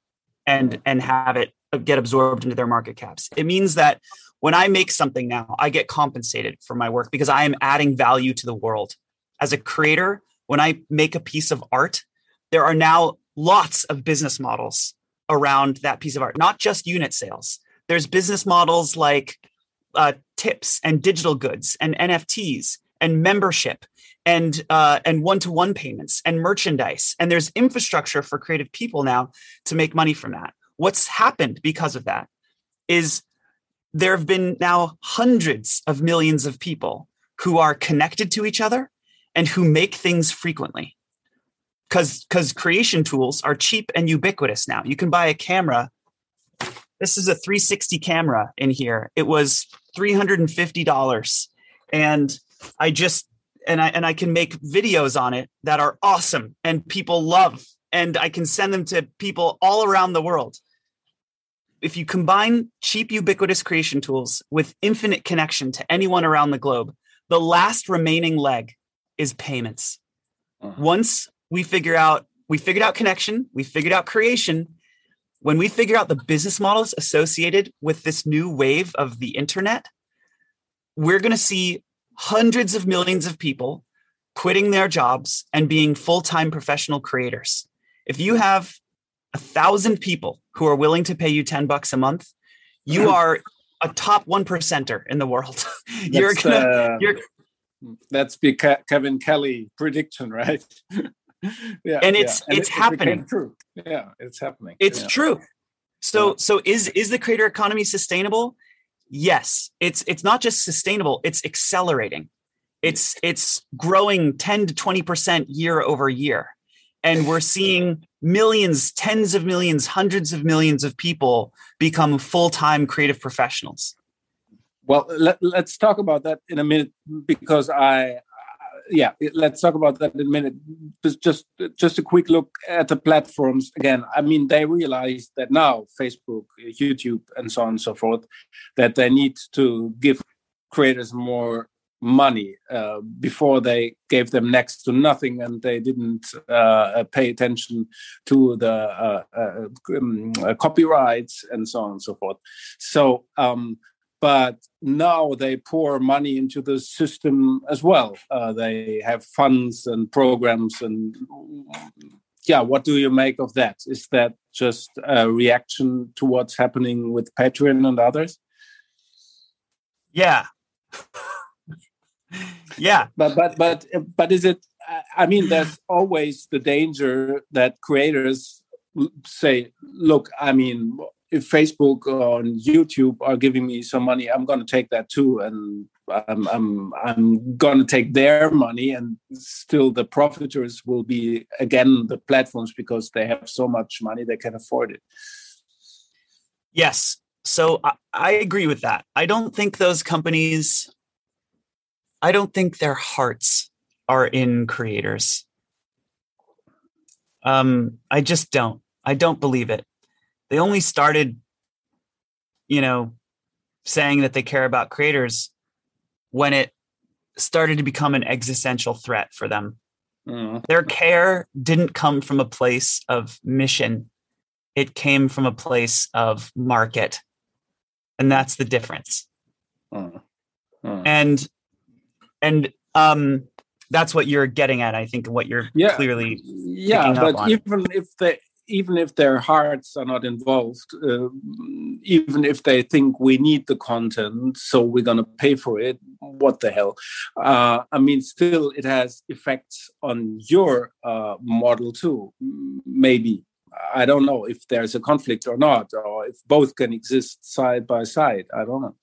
and and have it get absorbed into their market caps. It means that when I make something now, I get compensated for my work because I am adding value to the world. As a creator, when I make a piece of art, there are now lots of business models around that piece of art, not just unit sales. There's business models like uh, tips and digital goods and NFTs and membership and uh, and one-to-one payments and merchandise. And there's infrastructure for creative people now to make money from that. What's happened because of that is there have been now hundreds of millions of people who are connected to each other and who make things frequently. Because because creation tools are cheap and ubiquitous now. You can buy a camera this is a 360 camera in here it was $350 and i just and I and I can make videos on it that are awesome and people love and I can send them to people all around the world. If you combine cheap ubiquitous creation tools with infinite connection to anyone around the globe, the last remaining leg is payments. Uh-huh. Once we figure out we figured out connection, we figured out creation, when we figure out the business models associated with this new wave of the internet, we're going to see hundreds of millions of people quitting their jobs and being full-time professional creators. If you have a thousand people who are willing to pay you 10 bucks a month, you are a top one percenter in the world. you're gonna uh, you're that's be Kevin Kelly prediction, right? yeah, and it's yeah. and it's it, happening. It true. Yeah, it's happening. It's yeah. true. So so is is the creator economy sustainable? yes it's it's not just sustainable it's accelerating it's it's growing 10 to 20% year over year and we're seeing millions tens of millions hundreds of millions of people become full-time creative professionals well let, us talk about that in a minute because i yeah, let's talk about that in a minute. Just just a quick look at the platforms again. I mean, they realize that now Facebook, YouTube, and so on and so forth, that they need to give creators more money. Uh, before they gave them next to nothing, and they didn't uh, pay attention to the uh, uh um, copyrights and so on and so forth. So um, but now they pour money into the system as well. Uh, they have funds and programs, and yeah, what do you make of that? Is that just a reaction to what's happening with Patreon and others? Yeah, yeah, but but but but is it? I mean, there's always the danger that creators say, "Look, I mean, if Facebook or YouTube are giving me some money, I'm going to take that too, and I'm I'm I'm going to take their money, and still the profiteers will be again the platforms because they have so much money they can afford it. Yes, so I, I agree with that. I don't think those companies. I don't think their hearts are in creators. Um, I just don't. I don't believe it they only started you know saying that they care about creators when it started to become an existential threat for them mm. their care didn't come from a place of mission it came from a place of market and that's the difference mm. Mm. and and um that's what you're getting at i think what you're yeah. clearly yeah but even if they even if their hearts are not involved, uh, even if they think we need the content, so we're going to pay for it, what the hell? Uh, I mean, still, it has effects on your uh, model too. Maybe. I don't know if there's a conflict or not, or if both can exist side by side. I don't know.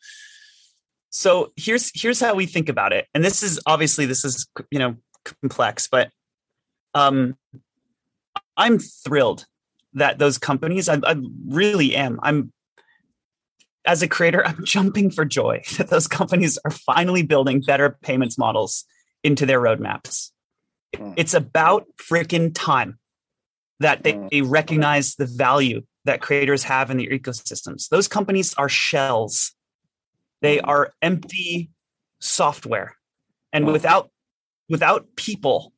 So here's here's how we think about it, and this is obviously this is you know complex, but um, I'm thrilled that those companies, I, I really am. I'm as a creator, I'm jumping for joy that those companies are finally building better payments models into their roadmaps. Hmm. It's about freaking time that they, they hmm. recognize the value that creators have in their ecosystems. Those companies are shells. They hmm. are empty software. And without without people,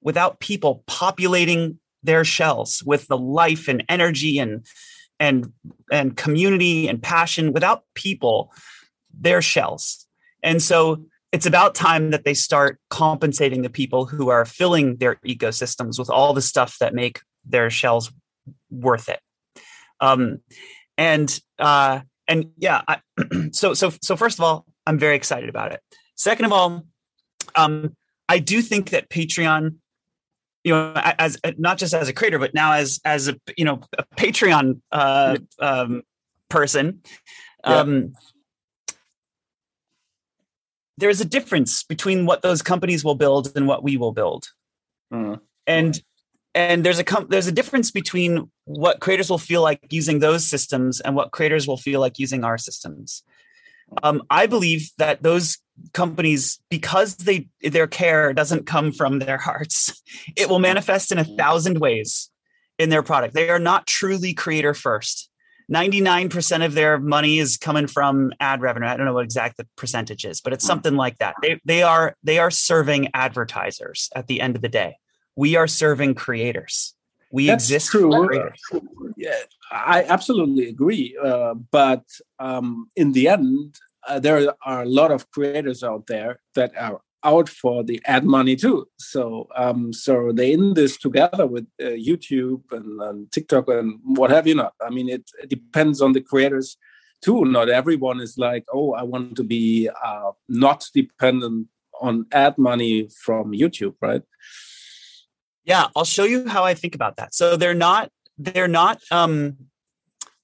without people populating their shells with the life and energy and and and community and passion, without people, their shells. And so it's about time that they start compensating the people who are filling their ecosystems with all the stuff that make their shells worth it. Um, and uh, and yeah, I, so so so first of all, I'm very excited about it. Second of all, um, I do think that Patreon, you know, as not just as a creator, but now as as a you know a Patreon uh, um, person, um, yeah. there is a difference between what those companies will build and what we will build, mm. and and there's a com- there's a difference between what creators will feel like using those systems and what creators will feel like using our systems. Um, I believe that those companies, because they their care doesn't come from their hearts, it will manifest in a thousand ways in their product. They are not truly creator first. 99% of their money is coming from ad revenue. I don't know what exact the percentage is, but it's hmm. something like that. They, they are they are serving advertisers at the end of the day we are serving creators. We That's exist true. Yeah, I absolutely agree. Uh, but um, in the end, uh, there are a lot of creators out there that are out for the ad money too. So, um, so they in this together with uh, YouTube and, and, TikTok and what have you not. I mean, it, it, depends on the creators too. Not everyone is like, oh, I want to be uh, not dependent on ad money from YouTube, right? Yeah, I'll show you how I think about that. So they're not they're not um,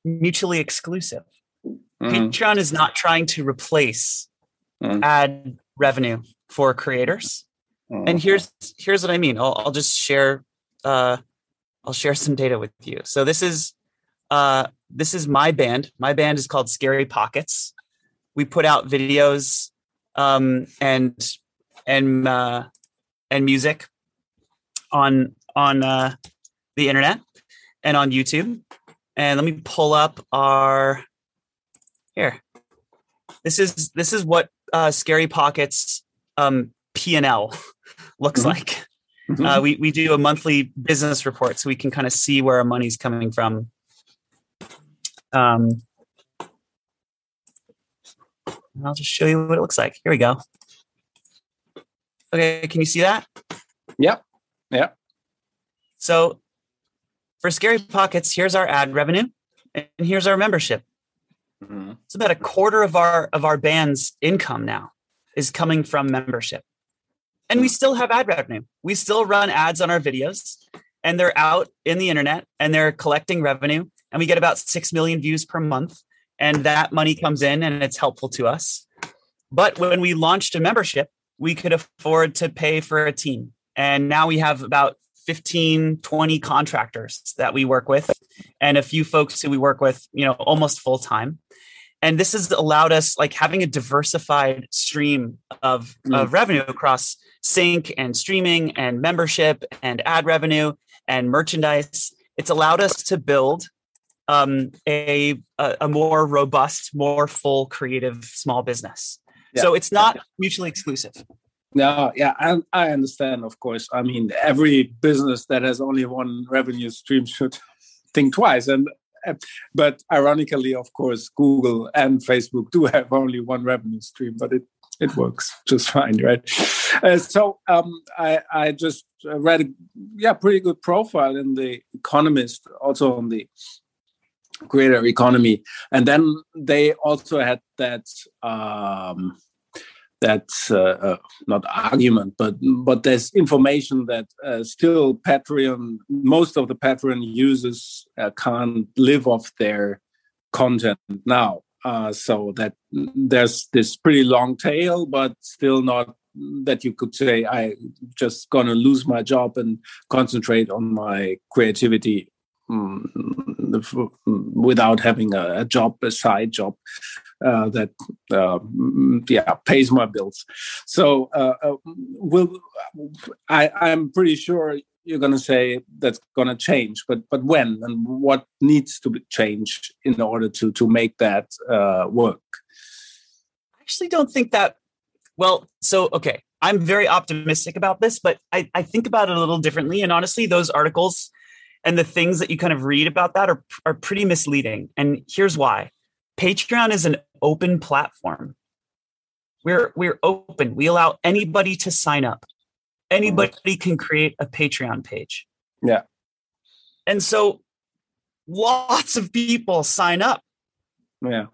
mutually exclusive. Mm-hmm. Patreon is not trying to replace mm-hmm. ad revenue for creators. Mm-hmm. And here's here's what I mean. I'll, I'll just share uh, I'll share some data with you. So this is uh, this is my band. My band is called Scary Pockets. We put out videos um, and and uh, and music on on uh, the internet and on YouTube. And let me pull up our here. This is this is what uh, Scary Pockets um, P and L looks mm-hmm. like. Mm-hmm. Uh, we we do a monthly business report, so we can kind of see where our money's coming from. Um, I'll just show you what it looks like. Here we go. Okay, can you see that? Yep. yep So for Scary Pockets, here's our ad revenue, and here's our membership. Mm-hmm. It's about a quarter of our of our band's income now is coming from membership. And we still have ad revenue. We still run ads on our videos and they're out in the internet and they're collecting revenue and we get about 6 million views per month and that money comes in and it's helpful to us. But when we launched a membership, we could afford to pay for a team and now we have about 15, 20 contractors that we work with and a few folks who we work with, you know, almost full time. And this has allowed us like having a diversified stream of, mm. of revenue across sync and streaming and membership and ad revenue and merchandise. It's allowed us to build um, a, a, more robust, more full creative small business. Yeah. So it's not mutually exclusive. no, yeah, I, I understand. Of course, I mean every business that has only one revenue stream should think twice. And but ironically, of course, Google and Facebook do have only one revenue stream, but it it works just fine, right? Uh, so um, I I just read a yeah pretty good profile in the Economist, also on the creator economy, and then they also had that. Um, that uh, uh, not argument, but but there's information that uh, still Patreon, most of the Patreon users uh, can't live off their content now. Uh, so that there's this pretty long tail, but still not that you could say I just gonna lose my job and concentrate on my creativity um, without having a, a, job, a side job uh, that uh, yeah pays my bills. So uh, uh will I, I'm pretty sure you're going to say that's going to change, but but when and what needs to change in order to to make that uh, work? I actually don't think that. Well, so okay, I'm very optimistic about this, but I, I think about it a little differently. And honestly, those articles and the things that you kind of read about that are, are pretty misleading. And here's why Patreon is an open platform. We're, we're open. We allow anybody to sign up. Anybody can create a Patreon page. Yeah. And so lots of people sign up Yeah.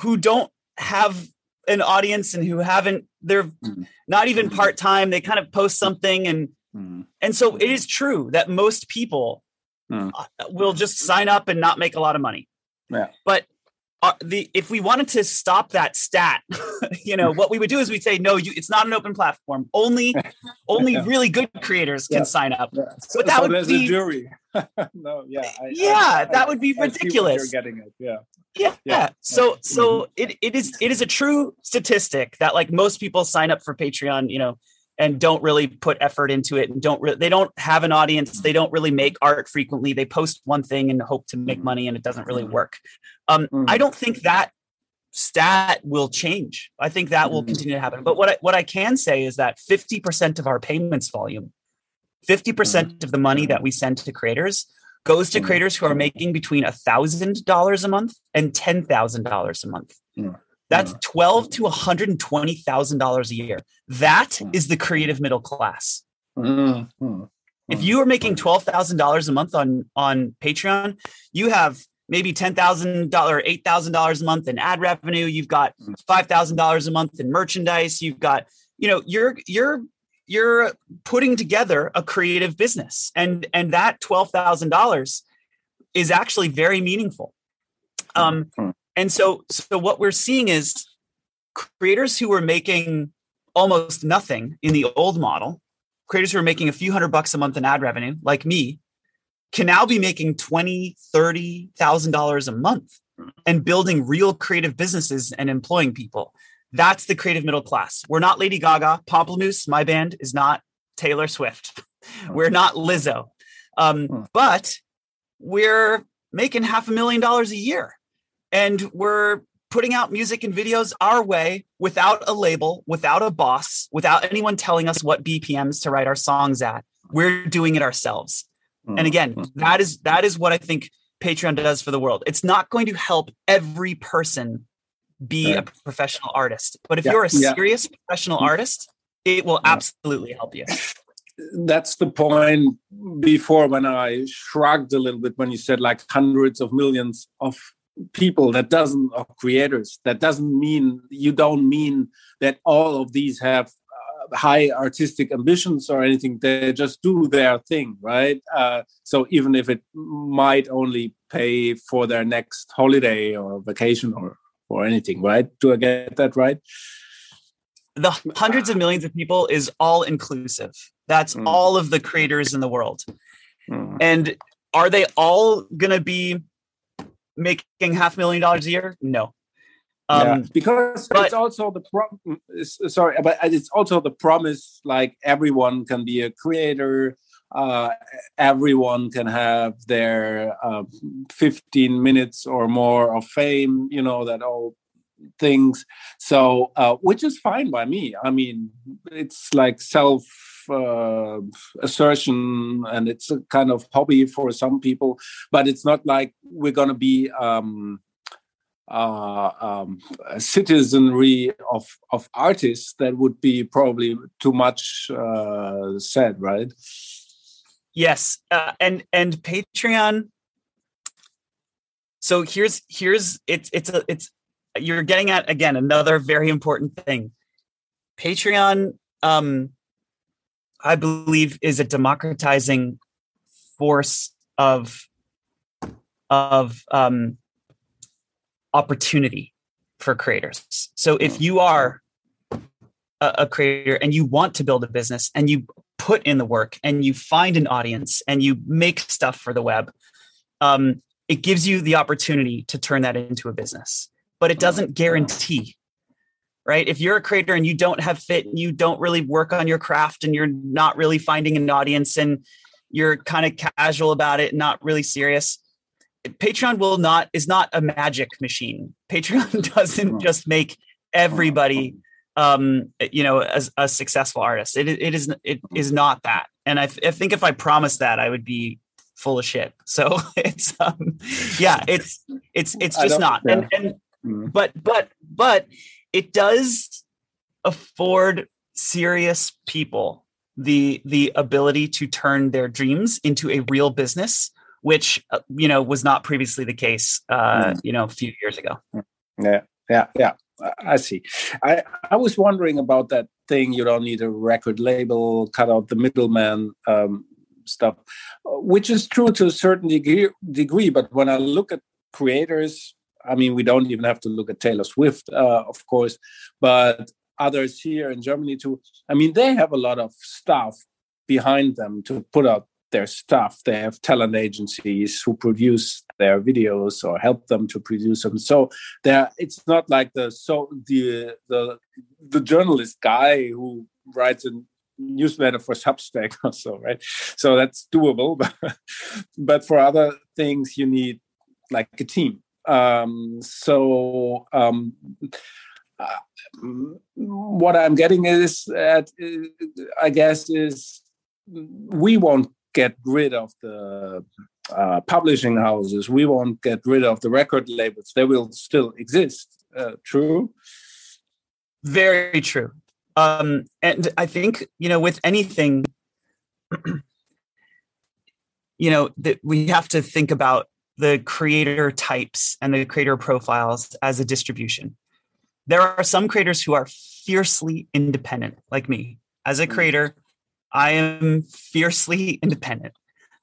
who don't have an audience and who haven't they're Mhm. not even part-time they kind of post something and Mm. and so it is true that most people Hmm. uh, will just sign up and not make a lot of money Yeah. but uh, the if we wanted to stop that stat you know what we would do is we'd say no you, it's not an open platform only only Yeah. really good creators can Yeah. sign up Yeah. So, But that so would there's be- a jury. no, yeah. I- Yeah, I- that would be I see what ridiculous. You're getting it. Yeah. yeah, Yeah. so so it, it is it is a true statistic that like most people sign up for patreon you know and don't really put effort into it and don't really they don't have an audience they don't really make art frequently they post one thing and hope to make money and it doesn't really work um Mhm. i don't think that stat will change i think that will Mhm. continue to happen but what I, what I can say is that 50% of our payments volume 50% of the money that we send to creators goes to Mhm. creators who are making between $1000 a month and $10000 a month Mhm. That's twelve to one hundred and twenty thousand dollars a year. That Mhm. the creative middle class. Mm, mm, If you are making twelve thousand dollars a month on on Patreon, you have maybe ten thousand dollar, eight thousand dollars a month in ad revenue. You've got Mhm. five thousand dollars a month in merchandise. You've got you know you're you're you're putting together a creative business, and and that twelve thousand dollars is actually very meaningful. Um. And so, so what we're seeing is creators who were making almost nothing in the old model, creators who are making a few hundred bucks a month in ad revenue, like me, can now be making twenty, thirty thousand dollars a month and building real creative businesses and employing people. That's the creative middle class. We're not Lady Gaga. Pomplamoose, my band, is not Taylor Swift. We're not Lizzo. Um, Hmm. but we're making half a million dollars a year and we're putting out music and videos our way without a label, without a boss, without anyone telling us what BPMs to write our songs at. We're doing it ourselves. mm, And again, that is that is what I think Patreon does for the world. It's not going to help every person be a professional artist, but if Yeah, you're a yeah. serious professional artist, it will Yeah. absolutely help you. that's the point before when I shrugged a little bit when you said like hundreds of millions of people that doesn't of creators that doesn't mean you don't mean that all of these have uh, high artistic ambitions or anything they just do their thing right uh, so even if it might only pay for their next holiday or vacation or or anything right do i get that right the hundreds of millions of people is all inclusive. That's Mm. all of the creators in the world. Mm. And are they all going to be making half a million dollars a year? No. Um, yeah, because but- it's also the it's- sorry, but it's also the promise like everyone can be a creator. Uh, everyone can have their uh, 15 minutes or more of fame. You know that all things. So, uh, which is fine by me. I mean, it's like self uh, assertion, and it's a kind of hobby for some people. But it's not like we're gonna be. Um, uh, um, citizenry of of artists that would be probably too much uh, said, right? Yes, uh, and and Patreon. So here's here's it's it's a it's you're getting at again another very important thing. Patreon, um, I believe, is a democratizing force of of um, opportunity for creators. So if you are a, a creator and you want to build a business and you put in the work and you find an audience and you make stuff for the web, um, it gives you the opportunity to turn that into a business, but it doesn't guarantee. Right. If you're a creator and you don't have fit and you don't really work on your craft and you're not really finding an audience and you're kind of casual about it, not really serious, Patreon will not is not a magic machine. Patreon doesn't just make everybody um, you know, as a successful artist. It, it is it is not that. And I, I think if I promised that, I would be full of shit. So it's um, yeah, it's it's it's just not. Yeah. And and mm. but but but it does afford serious people the the ability to turn their dreams into a real business which uh, you know was not previously the case uh, mm. you know a few years ago. Yeah yeah yeah. I see. I i was wondering about that thing you don't need a record label cut out the middleman um, stuff which is true to a certain degree degree but when i look at creators i mean we don't even have to look at taylor swift uh, of course but others here in Germany too. I mean, they have a lot of stuff behind them to put out their stuff. They have talent agencies who produce their videos or help them to produce them. So there, it's not like the so the the the journalist guy who writes a newsletter for Substack or so, right? So that's doable, but but for other things you need like a team. Um, so um, what I'm getting is at, I guess, is we won't get rid of the uh, publishing houses. We won't get rid of the record labels. They will still exist. Uh, true. Very true. Um, and I think you know, with anything, you know, that we have to think about the creator types and the creator profiles as a distribution there are some creators who are fiercely independent, like me. As a mm. creator, I am fiercely independent.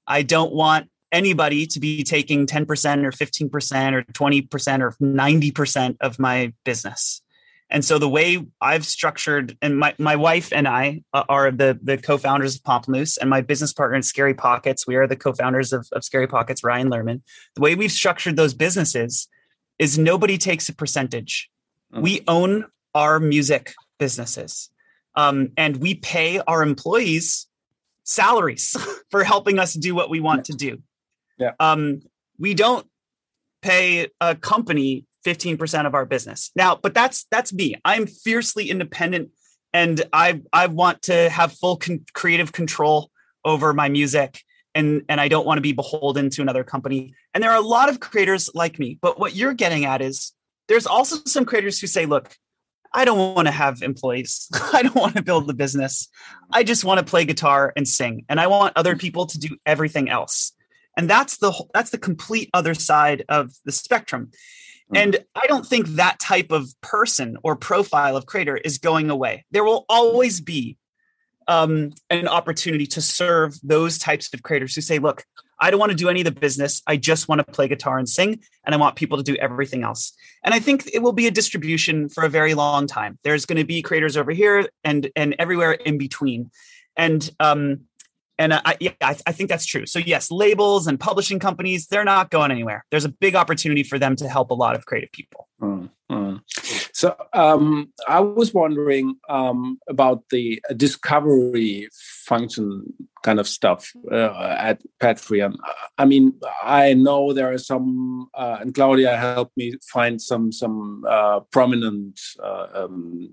I don't want anybody to be taking 10% or 15% or 20% or 90% of my business. And so the way I've structured, and my, my wife and I are the, the co-founders of Pomplamoose and my business partner in Scary Pockets. We are the co-founders of, of Scary Pockets, Ryan Lerman. The way we've structured those businesses is nobody takes a percentage we mm-hmm. own our music businesses um, and we pay our employees salaries for helping us do what we want to do. Yeah. Um, we don't pay a company 15% of our business. Now, but that's that's me. I'm fiercely independent and I I want to have full con- creative control over my music and and I don't want to be beholden to another company. And there are a lot of creators like me, but what you're getting at is there's also some creators who say, look, I don't want to have employees. I don't want to build the business. I just want to play guitar and sing. And I want other people to do everything else. And that's the that's the complete other side of the spectrum. Hmm. And I don't think that type of person or profile of creator is going away. There will always be um, an opportunity to serve those types of creators who say, look, I don't want to do any of the business. I just want to play guitar and sing, and I want people to do everything else. And I think it will be a distribution for a very long time. There's going to be creators over here and and everywhere in between. And um, and I, yeah, I, I, think that's true. So yes, labels and publishing companies, they're not going anywhere. There's a big opportunity for them to help a lot of creative people. Mm, mm. So um, I was wondering um, about the discovery function kind of stuff uh, at Patreon. I mean, I know there are some, uh, and Claudia helped me find some some uh, prominent uh, um,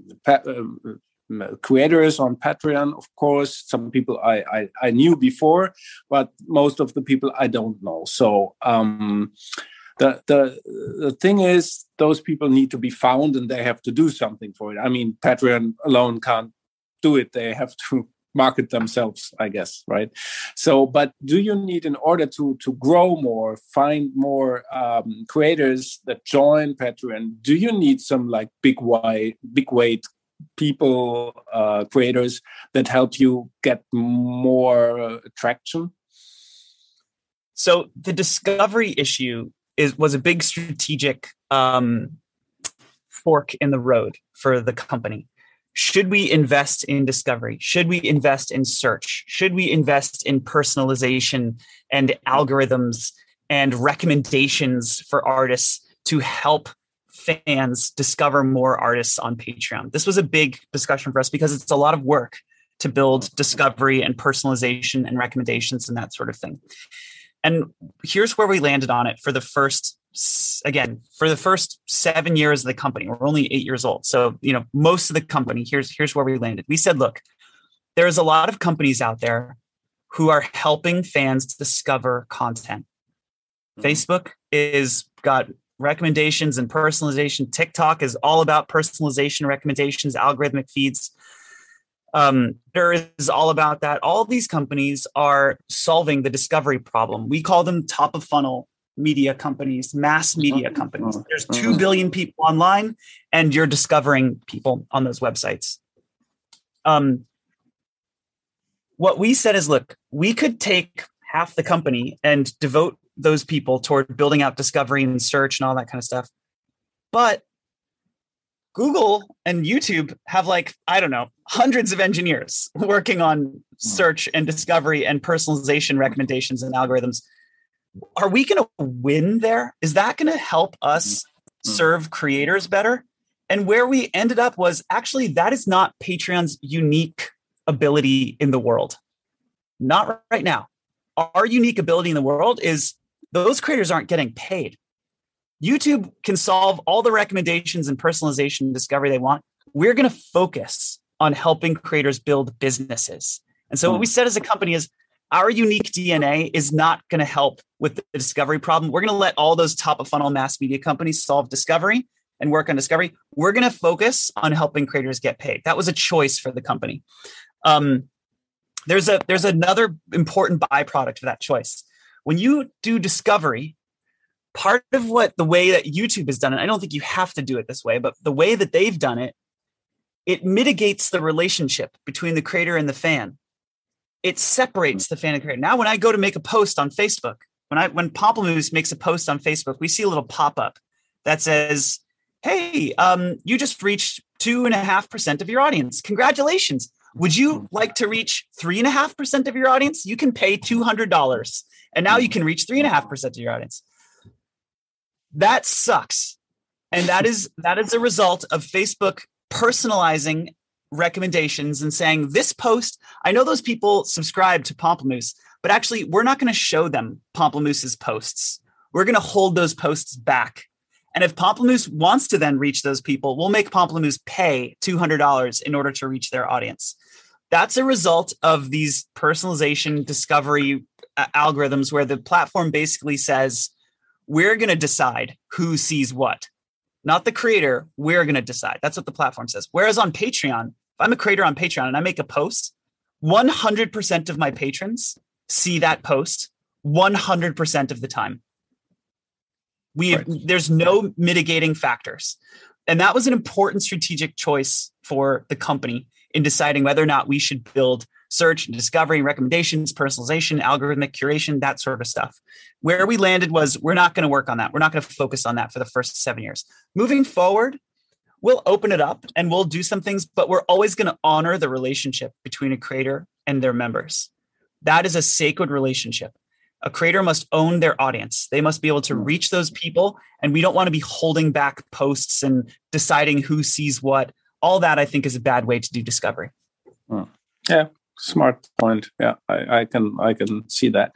creators on Patreon, of course. Some people I, I, I knew before, but most of the people I don't know. So um, the the the thing is, those people need to be found, and they have to do something for it. I mean, Patreon alone can't do it. They have to market themselves i guess right so but do you need in order to to grow more find more um, creators that join patreon do you need some like big wide big weight people, uh, creators that help you get more traction? So the discovery issue is was a big strategic um, fork in the road for the company. Should we invest in discovery? Should we invest in search? Should we invest in personalization and algorithms and recommendations for artists to help fans discover more artists on Patreon. This was a big discussion for us because it's a lot of work to build discovery and personalization and recommendations and that sort of thing. And here's where we landed on it for the first again for the first seven years of the company we're only eight years old so you know most of the company here's here's where we landed we said look there's a lot of companies out there who are helping fans discover content mm-hmm. facebook is got recommendations and personalization tiktok is all about personalization recommendations algorithmic feeds um, there is all about that all these companies are solving the discovery problem we call them top of funnel media companies, mass media mm-hmm. companies. There's mm-hmm. 2 billion people online, and you're discovering people on those websites. Um, what we said is look, we could take half the company and devote those people toward building out discovery and search and all that kind of stuff. But Google and YouTube have like, I don't know, hundreds of engineers working on mm. search and discovery and personalization recommendations and algorithms are we going to win there? Is that going to help us mm-hmm. serve creators better? And where we ended up was actually that is not Patreon's unique ability in the world. Not right now. Our unique ability in the world is those creators aren't getting paid. YouTube can solve all the recommendations and personalization and discovery they want. We're going to focus on helping creators build businesses. And so, what hmm. we said as a company is our unique DNA is not going to help with the discovery problem. We're going to let all those top of funnel mass media companies solve discovery and work on discovery. We're going to focus on helping creators get paid. That was a choice for the company. Um, there's a there's another important byproduct of that choice. When you do discovery, part of what the way that YouTube has done it, I don't think you have to do it this way, but the way that they've done it, it mitigates the relationship between the creator and the fan it separates the fan and creator. Now, when I go to make a post on Facebook, when I when Pomplamoose makes a post on Facebook, we see a little pop up that says, "Hey, um, you just reached two and a half percent of your audience. Congratulations! Would you mm. like to reach three and a half percent of your audience? You can pay two hundred dollars, and now you can reach three and a half percent of your audience." That sucks, and that is that is a result of Facebook personalizing recommendations and saying this post i know those people subscribe to pomplamoose but actually we're not going to show them pomplamoose's posts we're going to hold those posts back and if pomplamoose wants to then reach those people we'll make pomplamoose pay $200 in order to reach their audience that's a result of these personalization discovery uh, algorithms where the platform basically says we're going to decide who sees what not the creator we're going to decide that's what the platform says whereas on patreon if I'm a creator on Patreon and I make a post, 100% of my patrons see that post 100% of the time. We right. there's no mitigating factors. And that was an important strategic choice for the company in deciding whether or not we should build search and discovery, recommendations, personalization, algorithmic curation, that sort of stuff. Where we landed was we're not going to work on that. We're not going to focus on that for the first seven years. Moving forward, we'll open it up and we'll do some things, but we're always going to honor the relationship between a creator and their members. That is a sacred relationship. A creator must own their audience. They must be able to hmm. reach those people. And we don't want to be holding back posts and deciding who sees what. All that I think is a bad way to do discovery. Hmm. Yeah, smart point yeah i, I can i can see that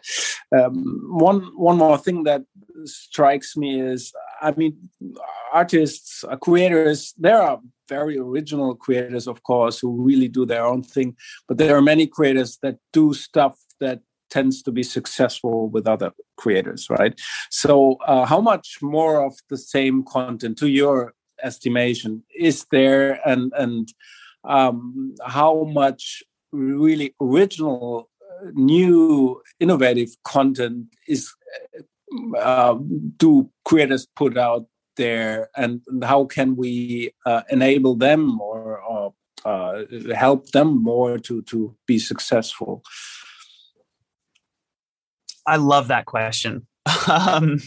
um, one one more thing that strikes me is i mean artists uh, creators there are very original creators of course who really do their own thing but there are many creators that do stuff that tends to be successful with other creators right so uh, how much more of the same content to your estimation is there and and um, how much really original, uh, new, innovative content is uh, do creators put out there, and how can we uh, enable them or, or uh, help them more to to be successful? I love that question. um,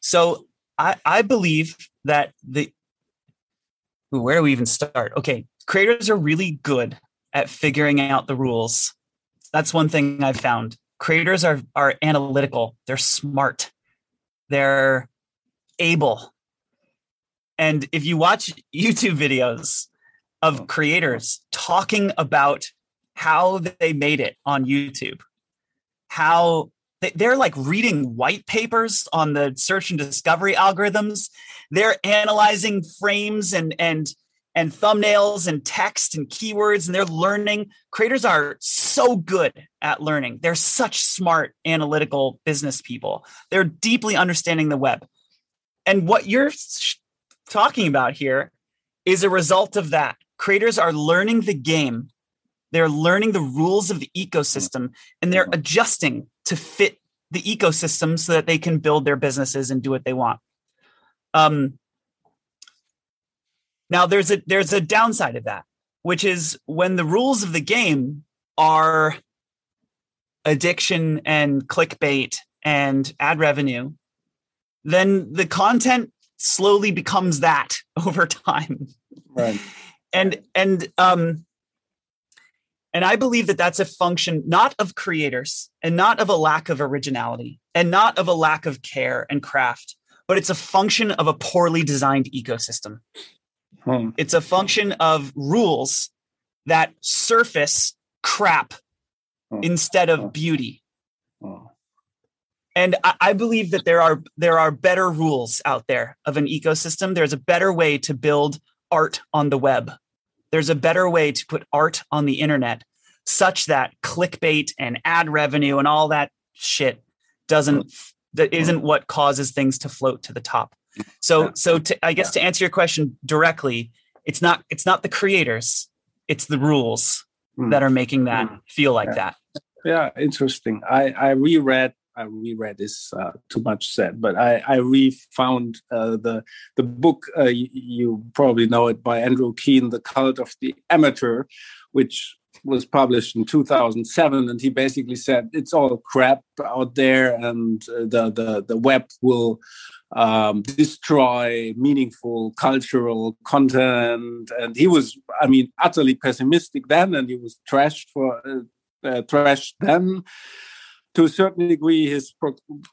so I, I believe that the where do we even start? Okay, creators are really good at figuring out the rules. That's one thing I've found. Creators are are analytical. They're smart. They're able. And if you watch YouTube videos of creators talking about how they made it on YouTube, how they're like reading white papers on the search and discovery algorithms. They're analyzing frames and and and thumbnails and text and keywords and they're learning. Creators are so good at learning. They're such smart analytical business people. They're deeply understanding the web. And what you're talking about here is a result of that. Creators are learning the game. They're learning the rules of the ecosystem and they're mm-hmm. adjusting to fit the ecosystem so that they can build their businesses and do what they want. Um, now there's a there's a downside of that, which is when the rules of the game are addiction and clickbait and ad revenue, then the content slowly becomes that over time. Right. And and um and I believe that that's a function not of creators and not of a lack of originality and not of a lack of care and craft, but it's a function of a poorly designed ecosystem. Hmm. It's a function of rules that surface crap hmm. instead of hmm. beauty. Hmm. And I, I believe that there are there are better rules out there of an ecosystem. There's a better way to build art on the web there's a better way to put art on the internet such that clickbait and ad revenue and all that shit doesn't that isn't what causes things to float to the top. So so to, I guess to answer your question directly, it's not it's not the creators, it's the rules mm. that are making that mm. feel like yeah. that. Yeah, interesting. I I reread I reread is uh, too much said, but I I refound uh, the the book uh, you, you, probably know it by Andrew Keen, The Cult of the Amateur, which was published in 2007, and he basically said it's all crap out there, and uh, the the the web will um, destroy meaningful cultural content. And he was, I mean, utterly pessimistic then, and he was trashed for uh, uh, trashed then to a certain degree, his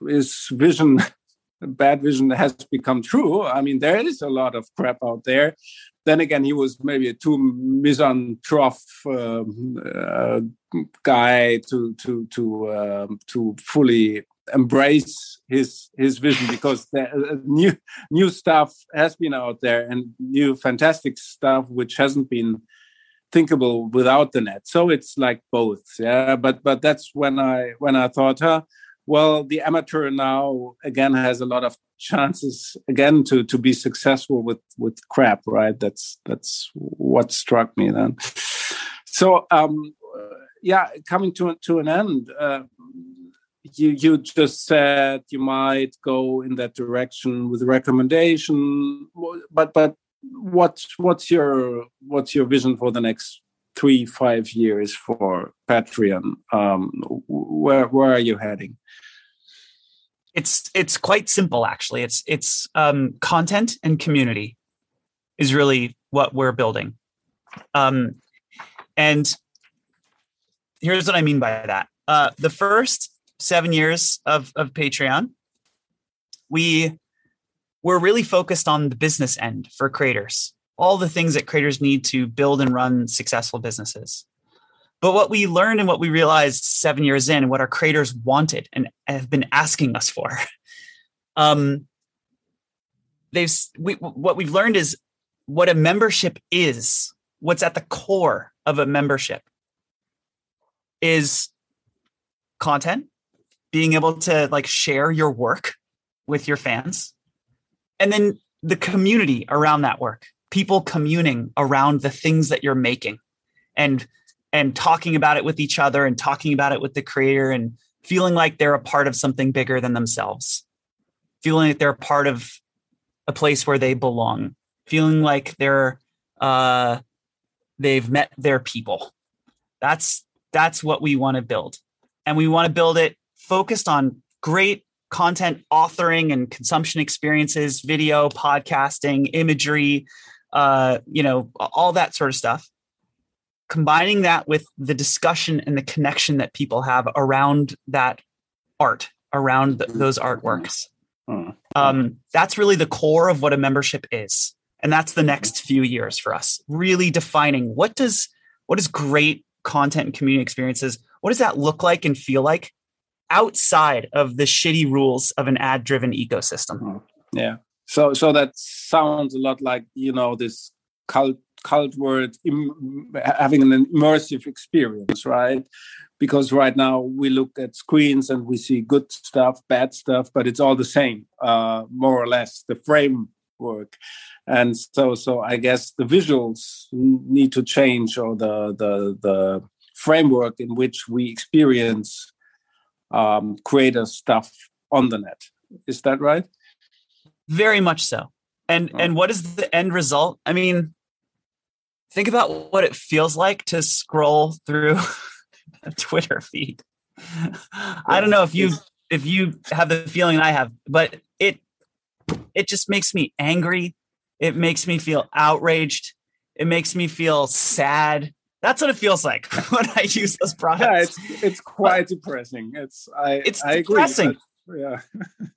his vision, bad vision, has become true. I mean, there is a lot of crap out there. Then again, he was maybe a too misanthrope um, uh, guy to to to um, to fully embrace his his vision because the, uh, new new stuff has been out there and new fantastic stuff which hasn't been thinkable without the net. So it's like both yeah but but that's when i when i thought huh well the amateur now again has a lot of chances again to to be successful with with crap right? That's that's what struck me then. So um yeah coming to to an end uh, you you just said you might go in that direction with recommendation but but what's what's your what's your vision for the next three five years for patreon um, where where are you heading? It's it's quite simple actually. It's it's um, content and community is really what we're building. Um, and here's what i mean by that. Uh, the first seven years of of patreon we we're really focused on the business end for creators, all the things that creators need to build and run successful businesses. But what we learned and what we realized seven years in, and what our creators wanted and have been asking us for, um, they've we, what we've learned is what a membership is. What's at the core of a membership is content, being able to like share your work with your fans, and then the community around that work people communing around the things that you're making and and talking about it with each other and talking about it with the creator and feeling like they're a part of something bigger than themselves. Feeling like they're a part of a place where they belong. Feeling like they're uh they've met their people. That's that's what we want to build. And we want to build it focused on great content authoring and consumption experiences, video, podcasting, imagery, uh, you know, all that sort of stuff. Combining that with the discussion and the connection that people have around that art, around th- those artworks. Um, that's really the core of what a membership is. And that's the next few years for us, really defining what does what is great content and community experiences, what does that look like and feel like outside of the shitty rules of an ad driven ecosystem. Yeah. So so that sounds a lot like you know this cult cult word Im, having an immersive experience, right? Because right now we look at screens and we see good stuff, bad stuff, but it's all the same, uh, more or less. The framework, and so so I guess the visuals need to change, or the the the framework in which we experience um, creator stuff on the net. Is that right? Very much so. And oh. and what is the end result? I mean, think about what it feels like to scroll through a Twitter feed. I don't know if you if you have the feeling I have, but it it just makes me angry. It makes me feel outraged. It makes me feel sad. That's what it feels like when I use those products. Yeah, it's it's quite but depressing. It's I it's I depressing. Agree, but, yeah.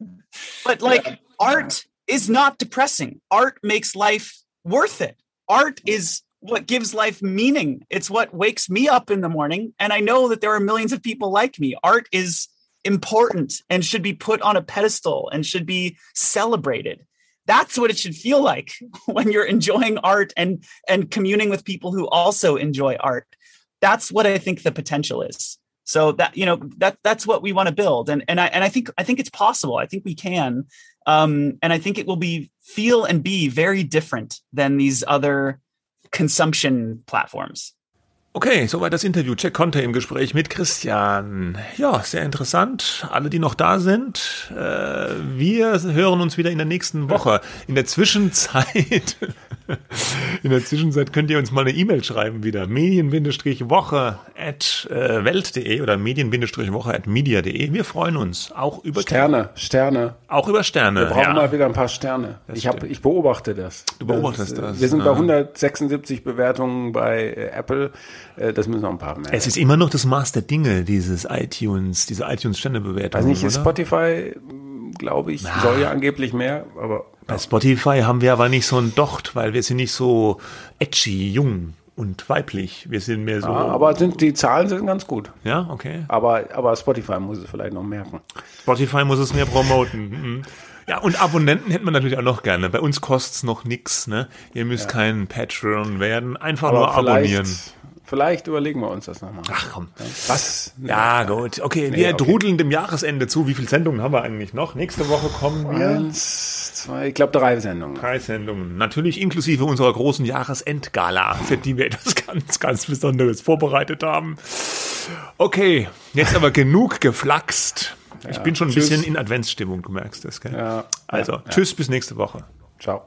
but like yeah. art is not depressing. Art makes life worth it. Art is what gives life meaning. It's what wakes me up in the morning. And I know that there are millions of people like me. Art is important and should be put on a pedestal and should be celebrated. That's what it should feel like when you're enjoying art and and communing with people who also enjoy art. That's what I think the potential is. So that you know that that's what we want to build, and and I and I think I think it's possible. I think we can, um, and I think it will be feel and be very different than these other consumption platforms. Okay, soweit das Interview. Check Conte im Gespräch mit Christian. Ja, sehr interessant. Alle, die noch da sind, äh, wir hören uns wieder in der nächsten Woche. In der Zwischenzeit, in der Zwischenzeit könnt ihr uns mal eine E-Mail schreiben wieder. Medien-Woche at äh, welt.de oder Medien-Woche at media.de. Wir freuen uns auch über Sterne, Sterne. Auch über Sterne. Wir brauchen ja. mal wieder ein paar Sterne. ich, hab, ich beobachte das. Du beobachtest das. das. Wir sind bei 176 Bewertungen bei äh, Apple. Äh, das müssen noch ein paar mehr. Es ist immer noch das Maß der Dinge, dieses iTunes, diese iTunes-Ständebewertung. Weiß nicht, ist Spotify, glaube ich, Na. soll ja angeblich mehr, aber. Bei Spotify haben wir aber nicht so ein Docht, weil wir sind nicht so edgy, jung und weiblich. Wir sind mehr so. Ja, aber sind, die Zahlen sind ganz gut. Ja, okay. Aber, aber Spotify muss es vielleicht noch merken. Spotify muss es mehr promoten. Mhm. Ja, und Abonnenten hätten wir natürlich auch noch gerne. Bei uns kostet's noch nix, ne? Ihr müsst ja. kein Patreon werden, einfach aber nur abonnieren. Vielleicht überlegen wir uns das nochmal. Ach komm. Was? Ja, gut. Okay, nee, wir okay. drudeln dem Jahresende zu. Wie viele Sendungen haben wir eigentlich noch? Nächste Woche kommen wir. Eins, zwei, ich glaube drei Sendungen. Drei Sendungen. Natürlich inklusive unserer großen Jahresendgala, für die wir etwas ganz, ganz Besonderes vorbereitet haben. Okay, jetzt aber genug geflaxt. Ich ja, bin schon ein tschüss. bisschen in Adventsstimmung, du merkst das, gell? Ja, also, ja, tschüss, bis nächste Woche. Ciao.